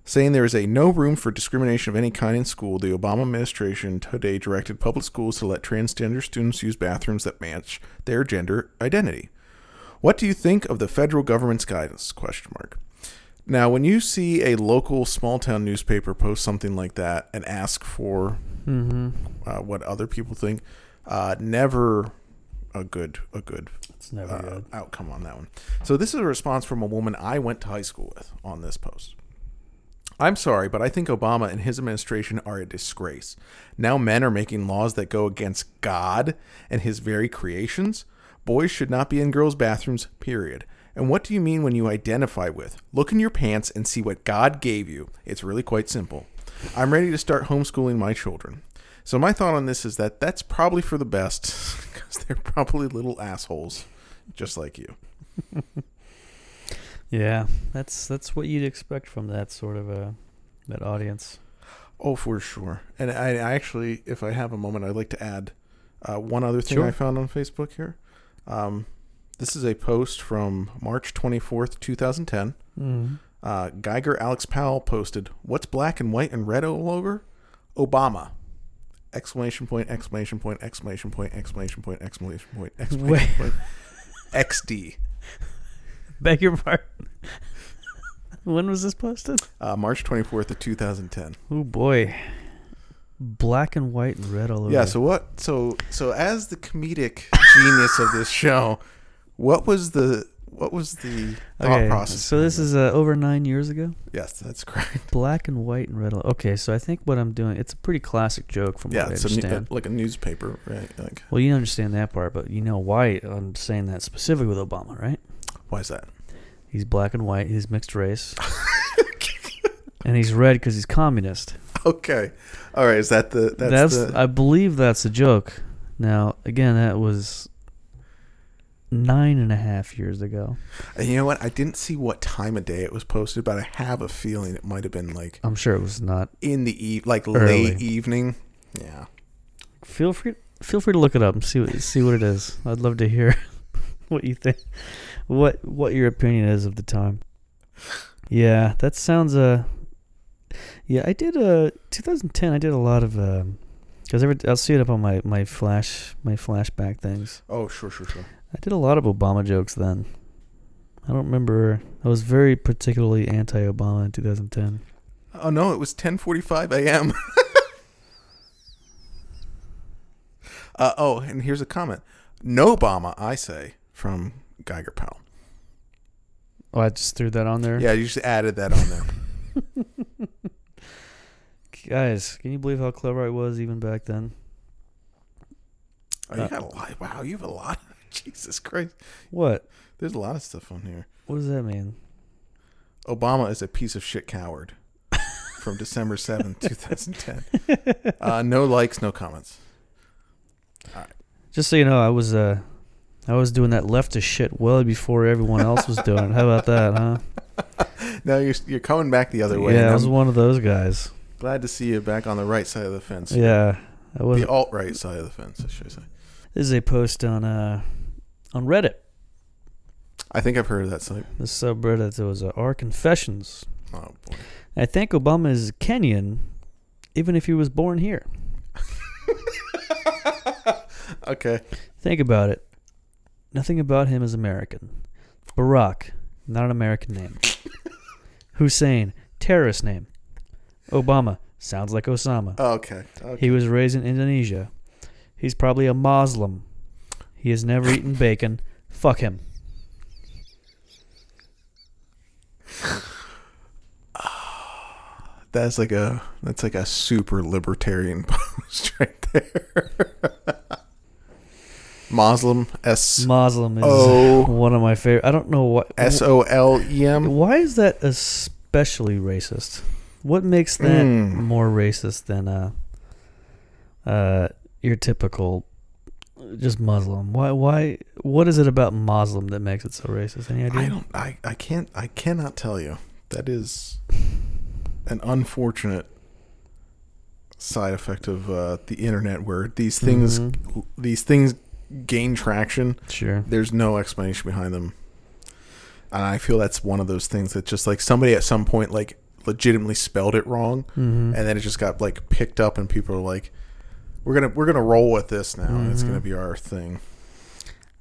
Saying there is a no room for discrimination of any kind in school, the Obama administration today directed public schools to let transgender students use bathrooms that match their gender identity. What do you think of the federal government's guidance? Question mark. Now, when you see a local small town newspaper post something like that and ask for Mm-hmm. uh, what other people think, uh, never a good a good It's never uh, good. outcome on that one. So this is a response from a woman I went to high school with on this post. I'm sorry, but I think Obama and his administration are a disgrace. Now men are making laws that go against God and his very creations. Boys should not be in girls' bathrooms, period. And what do you mean when you identify with? Look in your pants and see what God gave you. It's really quite simple. I'm ready to start homeschooling my children. So my thought on this is that that's probably for the best because they're probably little assholes just like you. Yeah, that's that's what you'd expect from that sort of a that audience. Oh, for sure. And I, I actually, if I have a moment, I'd like to add uh, one other thing Sure. I found on Facebook here. Um, this is a post from March 24th, 2010. Mm-hmm. Uh, Geiger Alex Powell posted, What's black and white and red all over? Obama. Exclamation point, exclamation point, exclamation point, exclamation point, exclamation point, exclamation Wait. point. XD. Beg your pardon. when was this posted? Uh, March 24th of 2010. Oh boy, black and white and red all over. Yeah. So what? So so as the comedic genius of this show, what was the what was the thought okay, process? so this is uh, over nine years ago. yes, that's correct. Black and white and red. Okay, so I think what I'm doing it's a pretty classic joke from Yeah, what I it's a, like a newspaper, right? Like well, you understand that part, but you know why I'm saying that specifically with Obama, right? why is that? He's black and white. He's mixed race, and he's red because he's communist. Okay, all right. Is that the that's, That's, the I believe that's a joke. Now, again, that was nine and a half years ago. and you know what? I didn't see what time of day it was posted, but I have a feeling it might have been like I'm sure it was not. in the eve, like Early. late evening. Yeah. Feel free feel free to look it up and see what see what it is. I'd love to hear what you think. What what your opinion is of the time. Yeah, that sounds uh Yeah, I did uh 2010 I did a lot of um every I'll see it up on my my flash my flashback things. Oh, sure, sure, sure. I did a lot of Obama jokes then. I don't remember. I was very particularly anti-Obama in 2010. Oh no, it was 10:45 a.m. uh, oh, and here's a comment. No Obama, I say, from Geiger Powell. Oh, I just threw that on there. Yeah, you just added that on there. Guys, can you believe how clever I was even back then? Oh, you Uh, got a lot. Wow, you have a lot. Jesus Christ. What? There's a lot of stuff on here. What does that mean? Obama is a piece of shit coward. From December 7th, 2010. Uh, no likes, no comments. All right. Just so you know, I was uh, I was doing that left leftist shit well before everyone else was doing it. How about that, huh? No, you're, you're coming back the other way. yeah, I was I'm one of those guys. Glad to see you back on the right side of the fence. Yeah. The alt right side of the fence, I should say. This is a post on uh, on Reddit. I think I've heard of that site. The subreddit it was uh, our confessions. Oh, boy. I think Obama is Kenyan, even if he was born here. Okay. Think about it. Nothing about him is American. Barack, not an American name. Hussein, terrorist name. Obama, sounds like Osama. Oh, okay. okay. He was raised in Indonesia. He's probably a Muslim. He has never eaten bacon. Fuck him. That's like a that's like a super libertarian post right there. Muslim S Muslim is O one of my favorite. I don't know what. S O L E M. Why is that especially racist? What makes that Mm. more racist than uh, uh, your typical just Muslim? Why? Why? What is it about Muslim that makes it so racist? Any idea? I don't. I, I can't. I cannot tell you. That is an unfortunate side effect of uh, the internet, where these things Mhm. these things gain traction. Sure. There's no explanation behind them, and I feel that's one of those things that just like somebody at some point like legitimately spelled it wrong, hmm and then it just got like picked up, and people are like, "We're gonna we're gonna roll with this now. and It's gonna be our thing."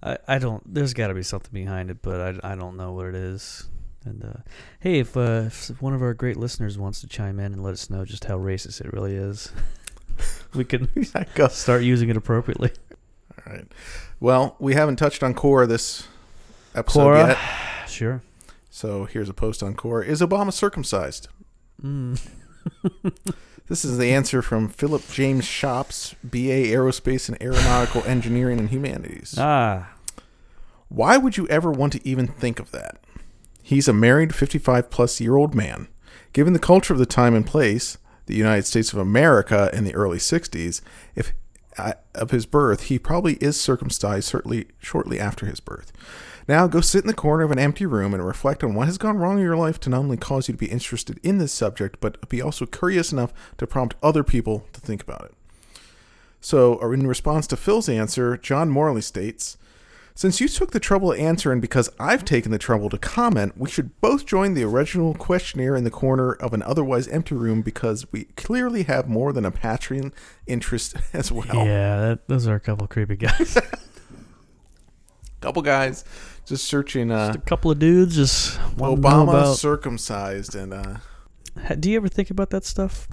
I, I don't. There's got to be something behind it, but I, I don't know what it is. And uh, hey, if, uh, if one of our great listeners wants to chime in and let us know just how racist it really is, we can start using it appropriately. All right. Well, we haven't touched on Quora this episode Quora? yet. Sure. So here's a post on Quora. Is Obama circumcised? Mm. This is the answer from Philip James Shops, BA Aerospace and Aeronautical Engineering and Humanities. Ah, Why would you ever want to even think of that? He's a married 55 plus year old man. Given the culture of the time and place, the United States of America in the early 60s, if of his birth, he probably is circumcised certainly shortly after his birth. Now go sit in the corner of an empty room and reflect on what has gone wrong in your life to not only cause you to be interested in this subject, but be also curious enough to prompt other people to think about it. So, in response to Phil's answer, John Morley states, since you took the trouble to answer and because I've taken the trouble to comment, we should both join the original questionnaire in the corner of an otherwise empty room because we clearly have more than a Patreon interest as well. yeah. That, those are a couple creepy guys. Couple guys just searching uh, Just a couple of dudes just want to know Obama about. circumcised and uh, Do you ever think about that stuff?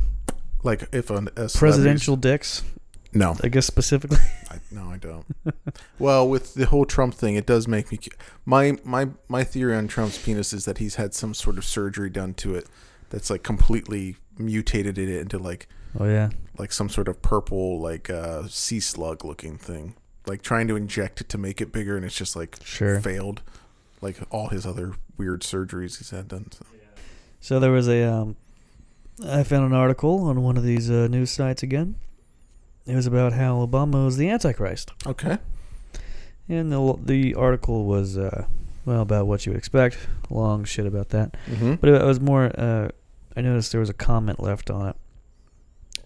like if a, a Presidential dicks, No, I guess specifically. I, no, I don't. well, with the whole Trump thing, it does make me. cu- My my my theory on Trump's penis is that he's had some sort of surgery done to it that's like completely mutated it into like Oh yeah. like some sort of purple like uh, sea slug looking thing. Like trying to inject it to make it bigger, and it's just like Sure. failed. Like all his other weird surgeries he's had done. So. So there was a um, I found an article on one of these uh, news sites again. It was about how Obama was the Antichrist, Okay. and the the article was uh, well about what you would expect. Long shit about that, Mm-hmm. but it, was more. Uh, I noticed there was a comment left on it,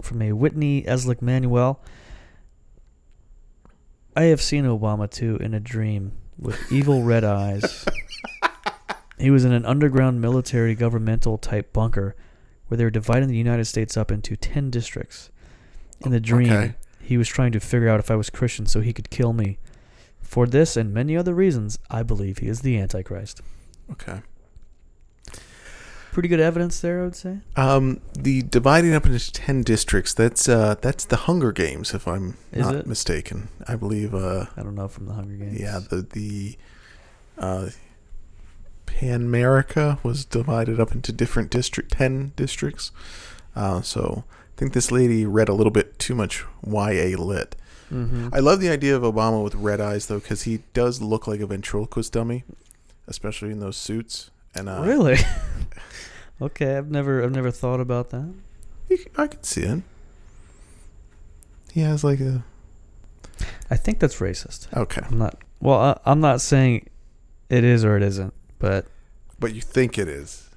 from a Whitney Eslick Manuel. I have seen Obama too in a dream with evil red eyes. He was in an underground military governmental type bunker where they were dividing the United States up into 10 districts. In the dream, Okay. he was trying to figure out if I was Christian so he could kill me. For this and many other reasons, I believe he is the Antichrist. Okay. Pretty good evidence there, I would say. Um, the dividing up into ten districts. That's uh, that's the Hunger Games, if I'm Is not it? mistaken. I believe. Uh, I don't know from the Hunger Games. yeah, the the uh, Panmerica was divided up into different district, ten districts. Uh, so think this lady read a little bit too much YA lit. Mm-hmm. I love the idea of Obama with red eyes though, because he does look like a ventriloquist dummy, especially in those suits. And uh, really? okay, I've never I've never thought about that. I can see it. He has like a I think that's racist. okay, I'm not. Well, I, I'm not saying it is or it isn't, but but you think it is.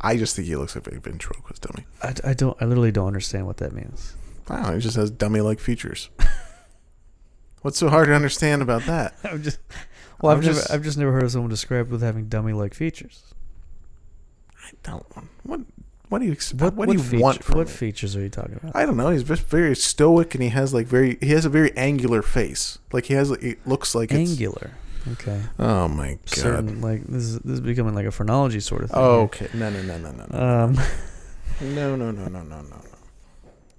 I just think he looks like a ventriloquist dummy. I, I don't. I literally don't understand what that means. I know. He just has dummy-like features. What's so hard to understand about that? I'm just. Well, I've never. just- I've just never heard of someone described with having dummy-like features. I don't. What? What do you expect? What, What, do you feature- want What me? features are you talking about? I don't know. He's just very stoic, and he has like very. He has a very angular face. Like he has. It looks like it's. Angular. Okay. Oh my god. Certain like this is this is becoming like a phrenology sort of thing. Oh, okay. No, no, no, no, no, no. Um, no, no, no, no, no, no,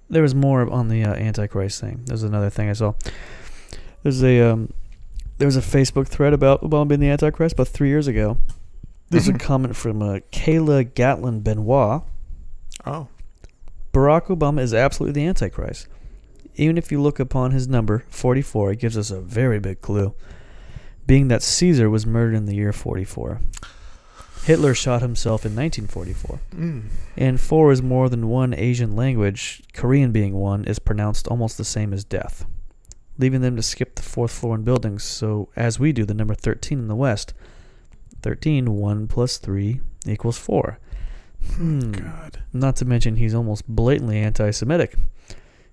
there was more on the uh, Antichrist thing. There's another thing I saw. There's a um, there was a Facebook thread about Obama being the Antichrist about three years ago. There's a comment from uh, Kayla Gatlin Benoit. Oh. Barack Obama is absolutely the Antichrist. Even if you look upon his number, 44, it gives us a very big clue. Being that Caesar was murdered in the year 44. Hitler shot himself in 1944. Mm. And four is more than one Asian language, Korean being one, is pronounced almost the same as death, leaving them to skip the fourth floor in buildings. So, as we do, the number 13 in the West, 13, 1 plus 3 equals 4. Hmm. God. Not to mention, he's almost blatantly anti Semitic.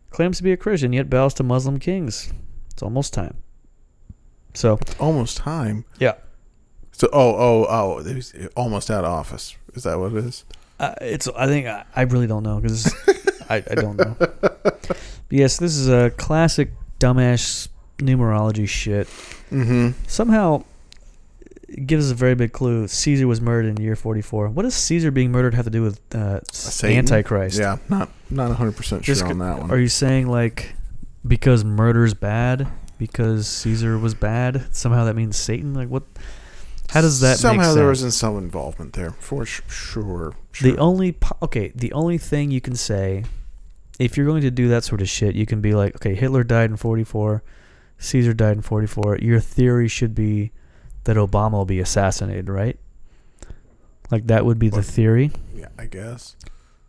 Claims to be a Christian, yet bows to Muslim kings. It's almost time. So, It's almost time. yeah. So, oh, oh, oh, he's almost out of office. Is that what it is? Uh, it's. I think I, I really don't know because I, I don't know. But yes, this is a classic dumbass numerology shit. Mm-hmm. Somehow, it gives us a very big clue. Caesar was murdered in year forty-four. What does Caesar being murdered have to do with uh, Satan? Antichrist? Yeah, not not 100 percent sure on that one. Are you saying like because murder's bad because Caesar was bad somehow that means Satan? Like what? How does that somehow make sense? there wasn't some involvement there for sh- sure. sure. The only po- okay, the only thing you can say, if you're going to do that sort of shit, you can be like, okay, Hitler died in '44, Caesar died in '44. Your theory should be that Obama will be assassinated, right? Like that would be the theory. yeah, I guess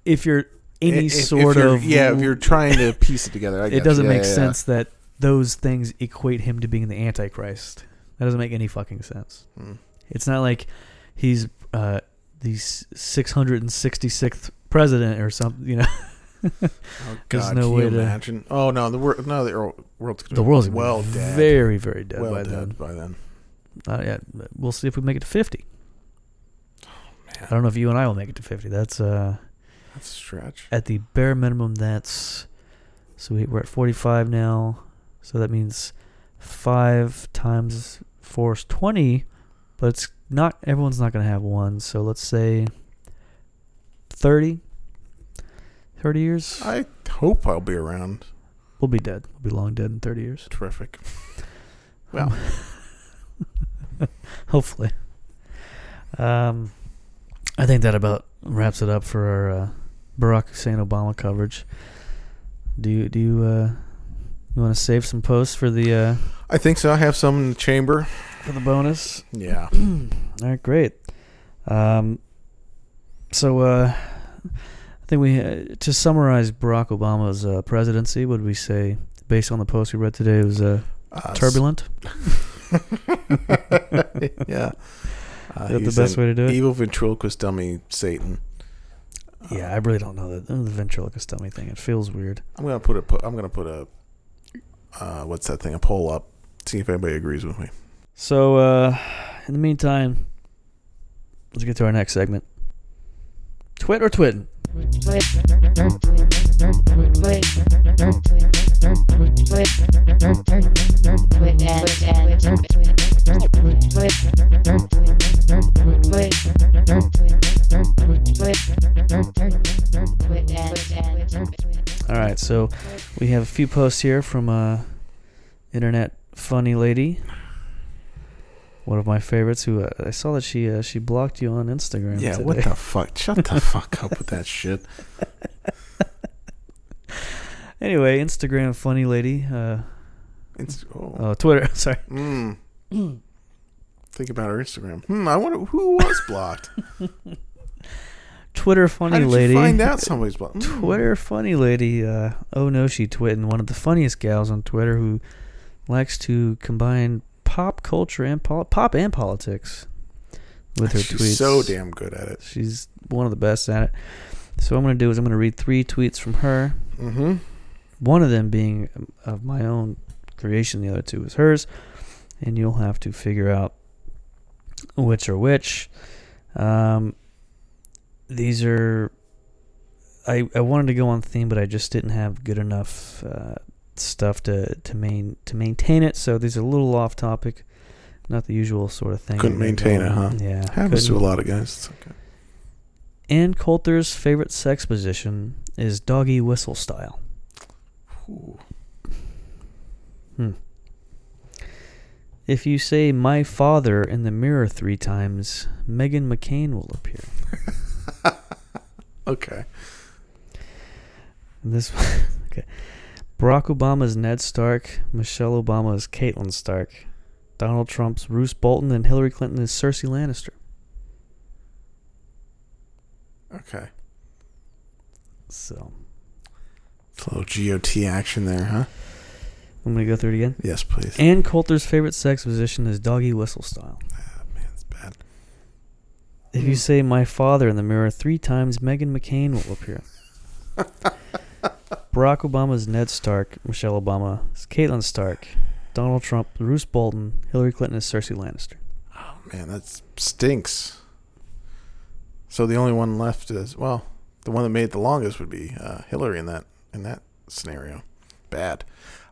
If you're any if- if sort you're- of yeah, if you're trying to piece it together, I guess. it doesn't Yeah, make yeah, yeah. sense that those things equate him to being the Antichrist. That doesn't make any fucking sense. Hmm. It's not like he's uh, the 666th president or something. You know, Oh God, no can way you to- imagine? Oh no, the world, no, the world's the world's well dead, very, very dead well by dead then. by then. Uh, yeah, we'll see if we make it to 50. Oh, Man, I don't know if you and I will make it to 50. That's uh, that's a stretch. at the bare minimum. That's so we, we're at 45 now. So that means five times four is 20, but it's not. Everyone's not going to have one. So let's say 30. 30 years. I hope I'll be around. we'll be dead. We'll be long dead in 30 years. Terrific. Well, Hopefully. Um, I think that about wraps it up for our uh, Barack Hussein Obama coverage. Do you do you uh, you want to save some posts for the uh, I think so. I have some in the chamber. for the bonus? Yeah. All right, great. Um, so uh, I think we uh, to summarize Barack Obama's uh, presidency, would we say based on the post we read today it was uh, Uh, turbulent? yeah. Uh, Is that the he's best an way to do it? Evil ventriloquist dummy Satan. Yeah, I really don't know the, the ventriloquist dummy thing. It feels weird. I'm gonna put a pu- I'm gonna put a uh, what's that thing? A poll up. See if anybody agrees with me. So, uh, in the meantime, let's get to our next segment. Twit or twit? All right, so we have a few posts here from uh, internet funny lady, one of my favorites. Who uh, I saw that she uh, she blocked you on Instagram. Yeah, today. what the fuck? Shut the fuck up with that shit. Anyway, Instagram funny lady. Uh, It's, oh. oh, Twitter. Sorry. Mm. Think about her Instagram. Hmm, I wonder who was blocked. Twitter How funny did lady. you find out somebody's blocked? Hmm. Twitter funny lady. Uh, oh no, she twitting. One of the funniest gals on Twitter who likes to combine pop culture and pol- pop and politics with her She's tweets. so damn good at it. She's one of the best at it. So what I'm gonna do is I'm gonna read three tweets from her. Mm-hmm. One of them being of my own creation. The other two is hers, and you'll have to figure out which are which. Um, these are. I I wanted to go on theme, but I just didn't have good enough uh, stuff to to main to maintain it. So these are a little off topic, not the usual sort of thing. Couldn't maintain it, huh? Yeah, Happens to a lot of guys. It's okay. Ann Coulter's favorite sex position is doggy whistle style. Ooh. Hmm. If you say "my father" in the mirror three times, Meghan McCain will appear. Okay. And this, okay. Barack Obama's Ned Stark, Michelle Obama's Catelyn Stark, Donald Trump's Bruce Bolton, and Hillary Clinton is Cersei Lannister. Okay. So It's a little GOT action there, huh? I'm gonna go through it again. Yes, please. Ann Coulter's favorite sex position is doggy whistle style. Ah, man, it's bad. If you say "my father" in the mirror three times, Meghan McCain will appear. Barack Obama's Ned Stark, Michelle Obama, is Catelyn Stark, Donald Trump, Bruce Bolton, Hillary Clinton is Cersei Lannister. Oh, man, that stinks. So the only one left is well, the one that made it the longest would be uh, Hillary in that in that scenario. Bad.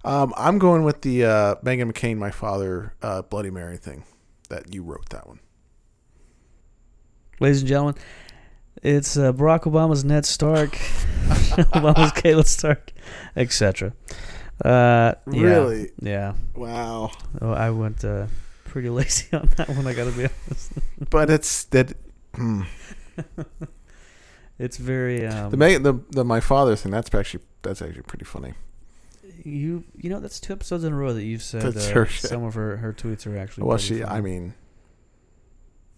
Um, I'm going with the uh, Meghan McCain, my father, uh, Bloody Mary thing. That you wrote that one. Ladies and gentlemen, it's uh, Barack Obama's Ned Stark, Obama's Catelyn Stark, etc. Uh, yeah, Really? Yeah. Wow. Oh, I went uh, pretty lazy on that one. I gotta be honest. But it's that. Hmm. It's very um, The, the the my father thing. That's actually that's actually pretty funny. You you know that's two episodes in a row that you've said That's uh, her shit. some of her, her tweets are actually. Well, pretty she. funny. I mean.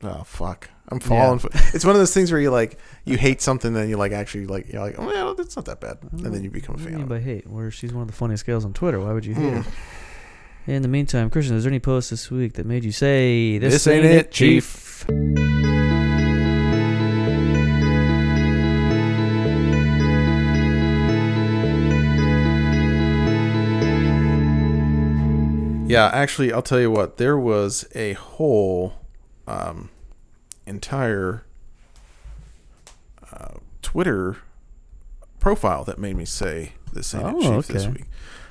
Oh fuck! I'm falling. For, it's one of those things where you like you hate something, then you like actually like you're like, oh well, it's not that bad, I don't and then know. you become a What do you fan. mean of by hate? Where she's one of the funniest girls on Twitter. Why would you hate her? In the meantime, Christian, is there any posts this week that made you say this, This ain't it, Chief? Yeah, actually, I'll tell you what. There was a whole um, entire uh, Twitter profile that made me say this ain't it, Oh, Chief this week.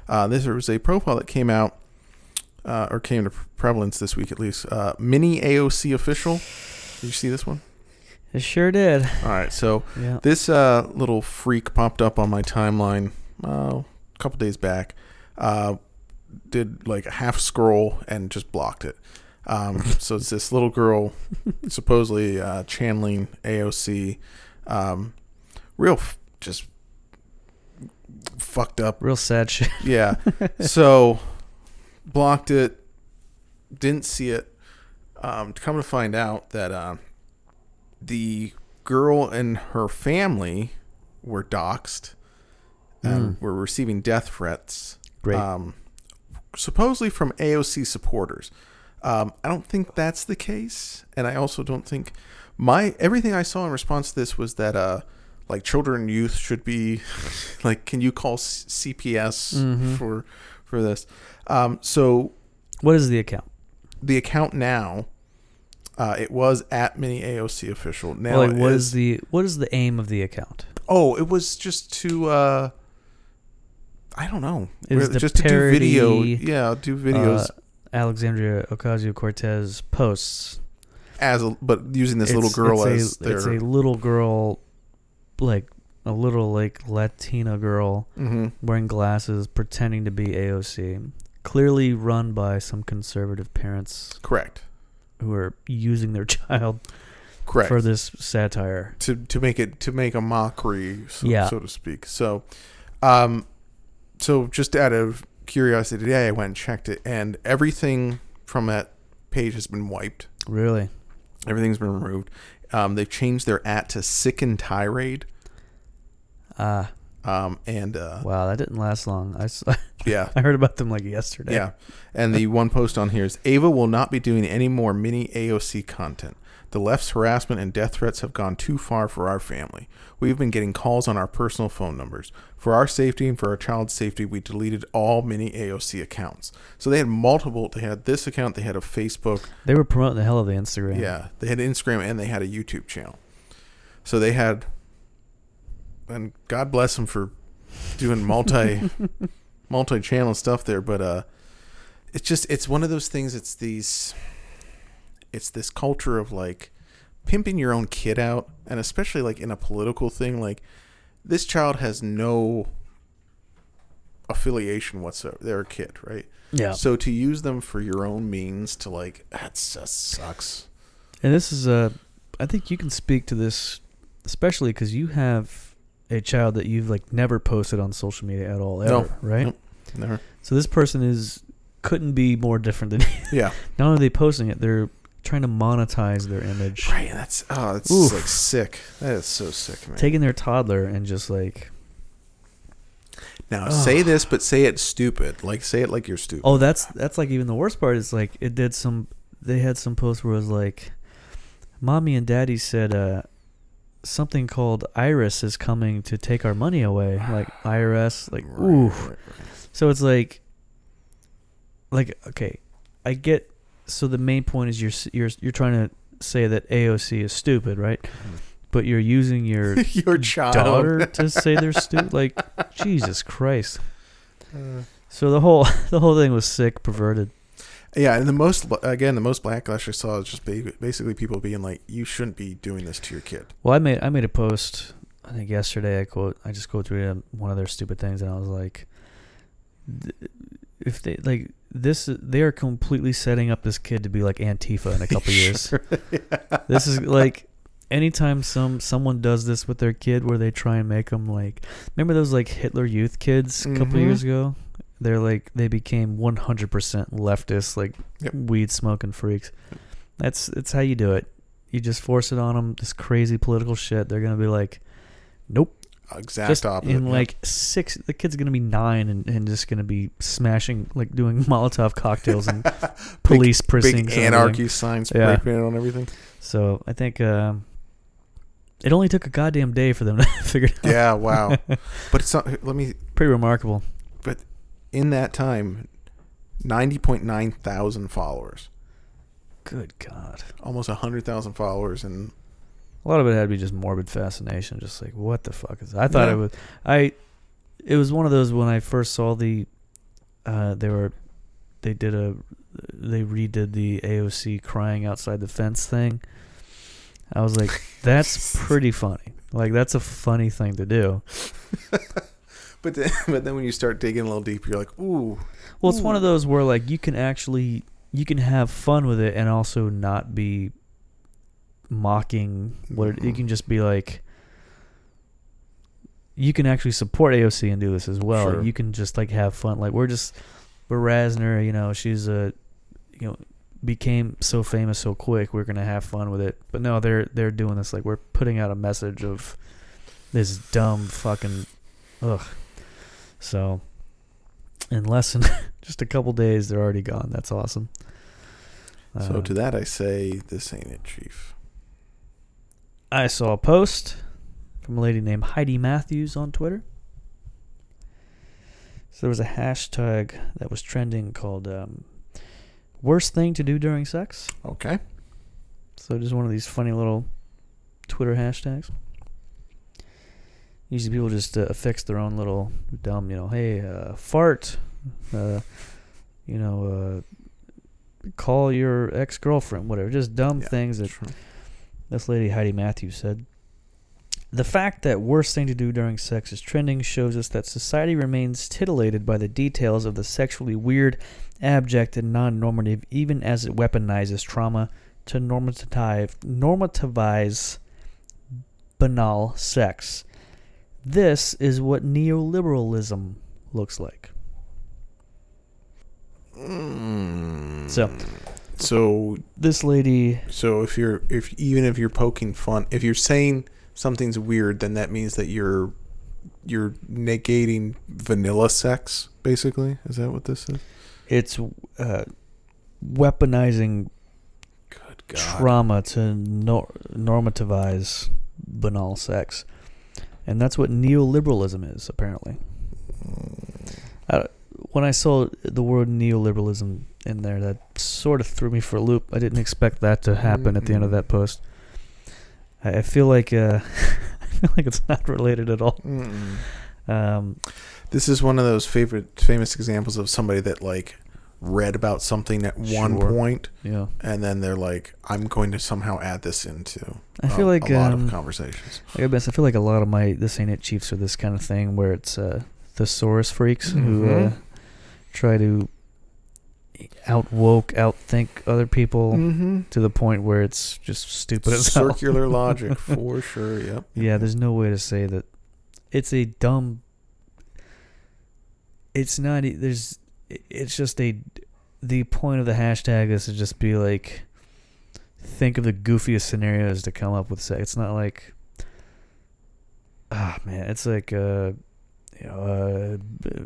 Uh, this was a profile that came out uh, or came to prevalence this week at least. Uh, Mini AOC official. Did you see this one? It sure did. All right, so Yeah. this uh, little freak popped up on my timeline uh, a couple days back. Uh, did like a half scroll and just blocked it. Um, so it's this little girl, supposedly uh, channeling AOC. Um, real, f- just fucked up. Real sad shit. Yeah. so blocked it. Didn't see it. Um, to come to find out that uh, the girl and her family were doxxed and Mm. were receiving death threats. Great. Um, supposedly from AOC supporters. Um, I don't think that's the case, and I also don't think my everything I saw in response to this was that uh, like children and youth should be like can you call C- CPS Mhm. for for this? Um, so What is the account? the account now uh, it was at mini AOC official. Now Well, like, what is- is the what is the aim of the account? Oh, it was just to uh I don't know. Really, to just to do video. Yeah, do videos Uh, Alexandria Ocasio Cortez posts. as a, but using this little girl it's as a, their it's a little girl, like a little like Latina girl Mhm. wearing glasses, pretending to be AOC. Clearly run by some conservative parents correct. who are using their child Correct. for this satire. to to make it to make a mockery so, Yeah. so to speak. So um so just out of curiosity today I went and checked it and everything from that page has been wiped. Really? Everything's been removed. Um, they've changed their at to sick and tirade. Ah, Um, and uh, wow, that didn't last long. I, s- yeah, I heard about them like yesterday. Yeah. And the one post on here is Ava will not be doing any more mini AOC content. The left's harassment and death threats have gone too far for our family. We've been getting calls on our personal phone numbers. For our safety and for our child's safety, we deleted all mini AOC accounts. So they had multiple. They had this account, they had a Facebook, They were promoting the hell of the Instagram. yeah, they had Instagram, and they had a YouTube channel. So they had, and God bless them for doing multi multi channel stuff there. But uh, it's just it's one of those things. It's these, it's this culture of like pimping your own kid out, and especially like in a political thing, like this child has no affiliation whatsoever. They're a kid, right? Yeah. So to use them for your own means to like that just sucks. And this is a i think you can speak to this, especially because you have a child that you've like never posted on social media at all, ever, No. right? Nope. Never. So this person is couldn't be more different than you. Yeah. Not only are they posting it, they're trying to monetize their image, Right. That's oh, that's Oof. like sick. That is so sick, man. taking their toddler and just like, now Ugh. say this, but say it stupid. Like say it like you're stupid. oh, that's that's like even the worst part is like it did some. They had some posts where it was like, "Mommy and Daddy said uh, something called Iris is coming to take our money away." Like IRS, like Right, ooh. right, right. So it's like, like okay, I get. So the main point is you're you're you're trying to say that AOC is stupid, right? But you're using your your child. daughter to say they're stupid. Like Jesus Christ. Uh, So the whole the whole thing was sick, perverted. yeah, and the most again, the most backlash I saw is just basically people being like, "You shouldn't be doing this to your kid." Well, I made I made a post. I think yesterday. I quote. I just go through um, one of their stupid things, and I was like, if they like this, they are completely setting up this kid to be like Antifa in a couple years. This is like anytime some someone does this with their kid, where they try and make them like. Remember those like Hitler Youth kids a couple Mhm. years ago? They're like they became 100% leftist, like Yep. weed smoking freaks. That's that's how you do it. You just force it on them. This crazy political shit. They're gonna be like, nope. Exact just opposite. in yeah. like six, the kid's gonna be nine and, and just gonna be smashing, like doing Molotov cocktails and police precincts. big and anarchy signs spray Yeah. painted on everything. So I think um, it only took a goddamn day for them to figure it out. Yeah, wow. but it's not, let me Pretty remarkable. But in that time, ninety point nine thousand followers, Good God. almost hundred thousand followers, and A lot of it had to be just morbid fascination, just like what the fuck is. I thought Yeah. it was. I. It was one of those when I first saw the. Uh, they were, they did a, they redid the AOC crying outside the fence thing. I was like, that's pretty funny. Like that's a funny thing to do. but then, but then when you start digging a little deeper, you're like, ooh, Well, it's one of those where like you can actually you can have fun with it and also not be mocking what it, you Mhm. can just be like you can actually support AOC and do this as well. Sure. You can just like have fun. Like we're just we're razzing her, you know, she's a you know became so famous so quick. We're gonna have fun with it. But no, they're they're doing this like we're putting out a message of this dumb fucking ugh. So in less than just a couple days, they're already gone. That's awesome. So Uh, to that I say, this ain't it, Chief. I saw a post from a lady named Heidi Matthews on Twitter. So there was a hashtag that was trending called um, "Worst thing to do during sex." Okay. So just one of these funny little Twitter hashtags. Usually people just uh, affix their own little dumb, you know, hey, uh, fart, uh, you know, uh, call your ex girlfriend, whatever. Just dumb Yeah, things that Sure. This lady Heidi Matthews said. The fact that worst thing to do during sex is trending shows us that society remains titillated by the details of the sexually weird, abject, and non normative, even as it weaponizes trauma to normativize, normativize banal sex. This is what neoliberalism looks like. Mm. So- So This lady, so if you're if even if you're poking fun, if you're saying something's weird, then that means that you're you're negating vanilla sex. Basically, is that what this is? it's uh, weaponizing Good God. trauma to nor- normativize banal sex. And that's what neoliberalism is, apparently. I, when I saw the word neoliberalism in there, that sort of threw me for a loop. I didn't expect that to happen at the end of that post. I, I feel like uh, I feel like it's not related at all. Um, This is one of those favorite famous examples of somebody that like read about something at one Sure. point, yeah, and then they're like, "I'm going to somehow add this into." I feel a, like a lot um, of conversations. Like I guess I feel like a lot of my this ain't it chiefs are this kind of thing where it's uh, thesaurus freaks who uh, try to out woke, outthink other people Mm-hmm. to the point where it's just stupid as. Circular logic for sure. Yep. Yeah, there's no way to say that it's a dumb. It's not. There's. It's just a. The point of the hashtag is to just be like, think of the goofiest scenarios to come up with sex. It's not like. Ah man, it's like uh, you know, uh,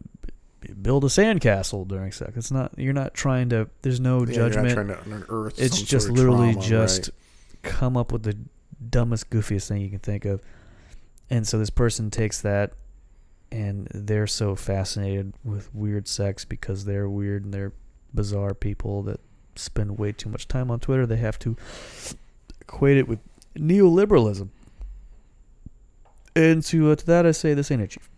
build a sandcastle during sex. It's not. You're not trying to. There's no Yeah, you're not judgment trying to unearth it's just literally trauma, just right. come up with the dumbest goofiest thing you can think of and so this person takes that and they're so fascinated with weird sex because they're weird and they're bizarre people that spend way too much time on twitter they have to equate it with neoliberalism and to, uh, to that i say this ain't it chief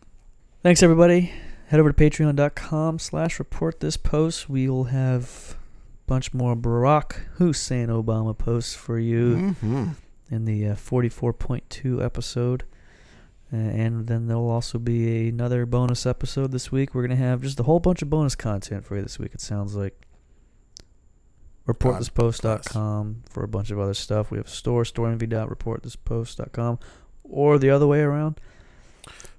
thanks everybody head over to patreon.com slash report this post we'll have a bunch more Barack Hussein Obama posts for you Mhm. in the uh, 44.2 episode. Uh, and then there'll also be another bonus episode this week. We're going to have just a whole bunch of bonus content for you this week, it sounds like. ReportThisPost.com for a bunch of other stuff. We have a store, storenvy.reportthispost.com, or the other way around,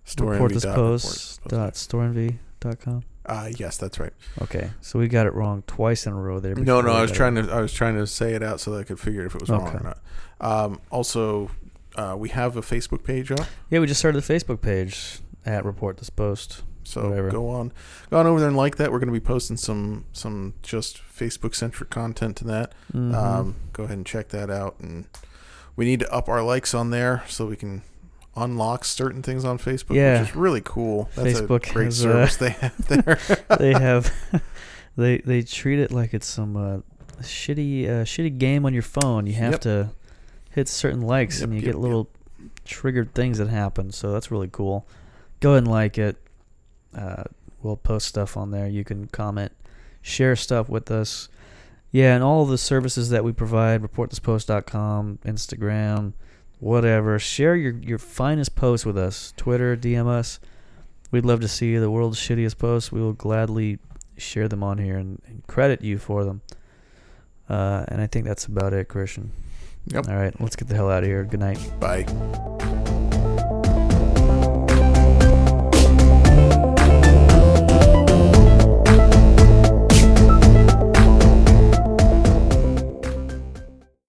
reportthispost.storenvy.com. Uh, yes, that's right. Okay, so we got it wrong twice in a row there. No, no, I was trying to I was trying to say it out so that I could figure if it was wrong or not. Um, also, uh, we have a Facebook page up, Yeah, we just started the Facebook page at Report This Post. so Whatever. go on, go on over there and like that. We're going to be posting some some just Facebook centric content to that. Mhm. Um, go ahead and check that out, and we need to up our likes on there so we can unlock certain things on Facebook, Yeah. which is really cool. That's Facebook a great has, service they have there. they have they they treat it like it's some uh, shitty uh, shitty game on your phone. You have Yep. to hit certain likes Yep, and you yep, get little triggered things that happen. So that's really cool. Go ahead and like it. Uh, we'll post stuff on there. You can comment, share stuff with us. Yeah, and all the services that we provide, reportthispost.com, Instagram, whatever. Share your, your finest posts with us. Twitter, DM us. We'd love to see the world's shittiest posts. We will gladly share them on here and, and credit you for them. Uh, and I think that's about it, Christian. Yep. All right, let's get the hell out of here. Good night. Bye.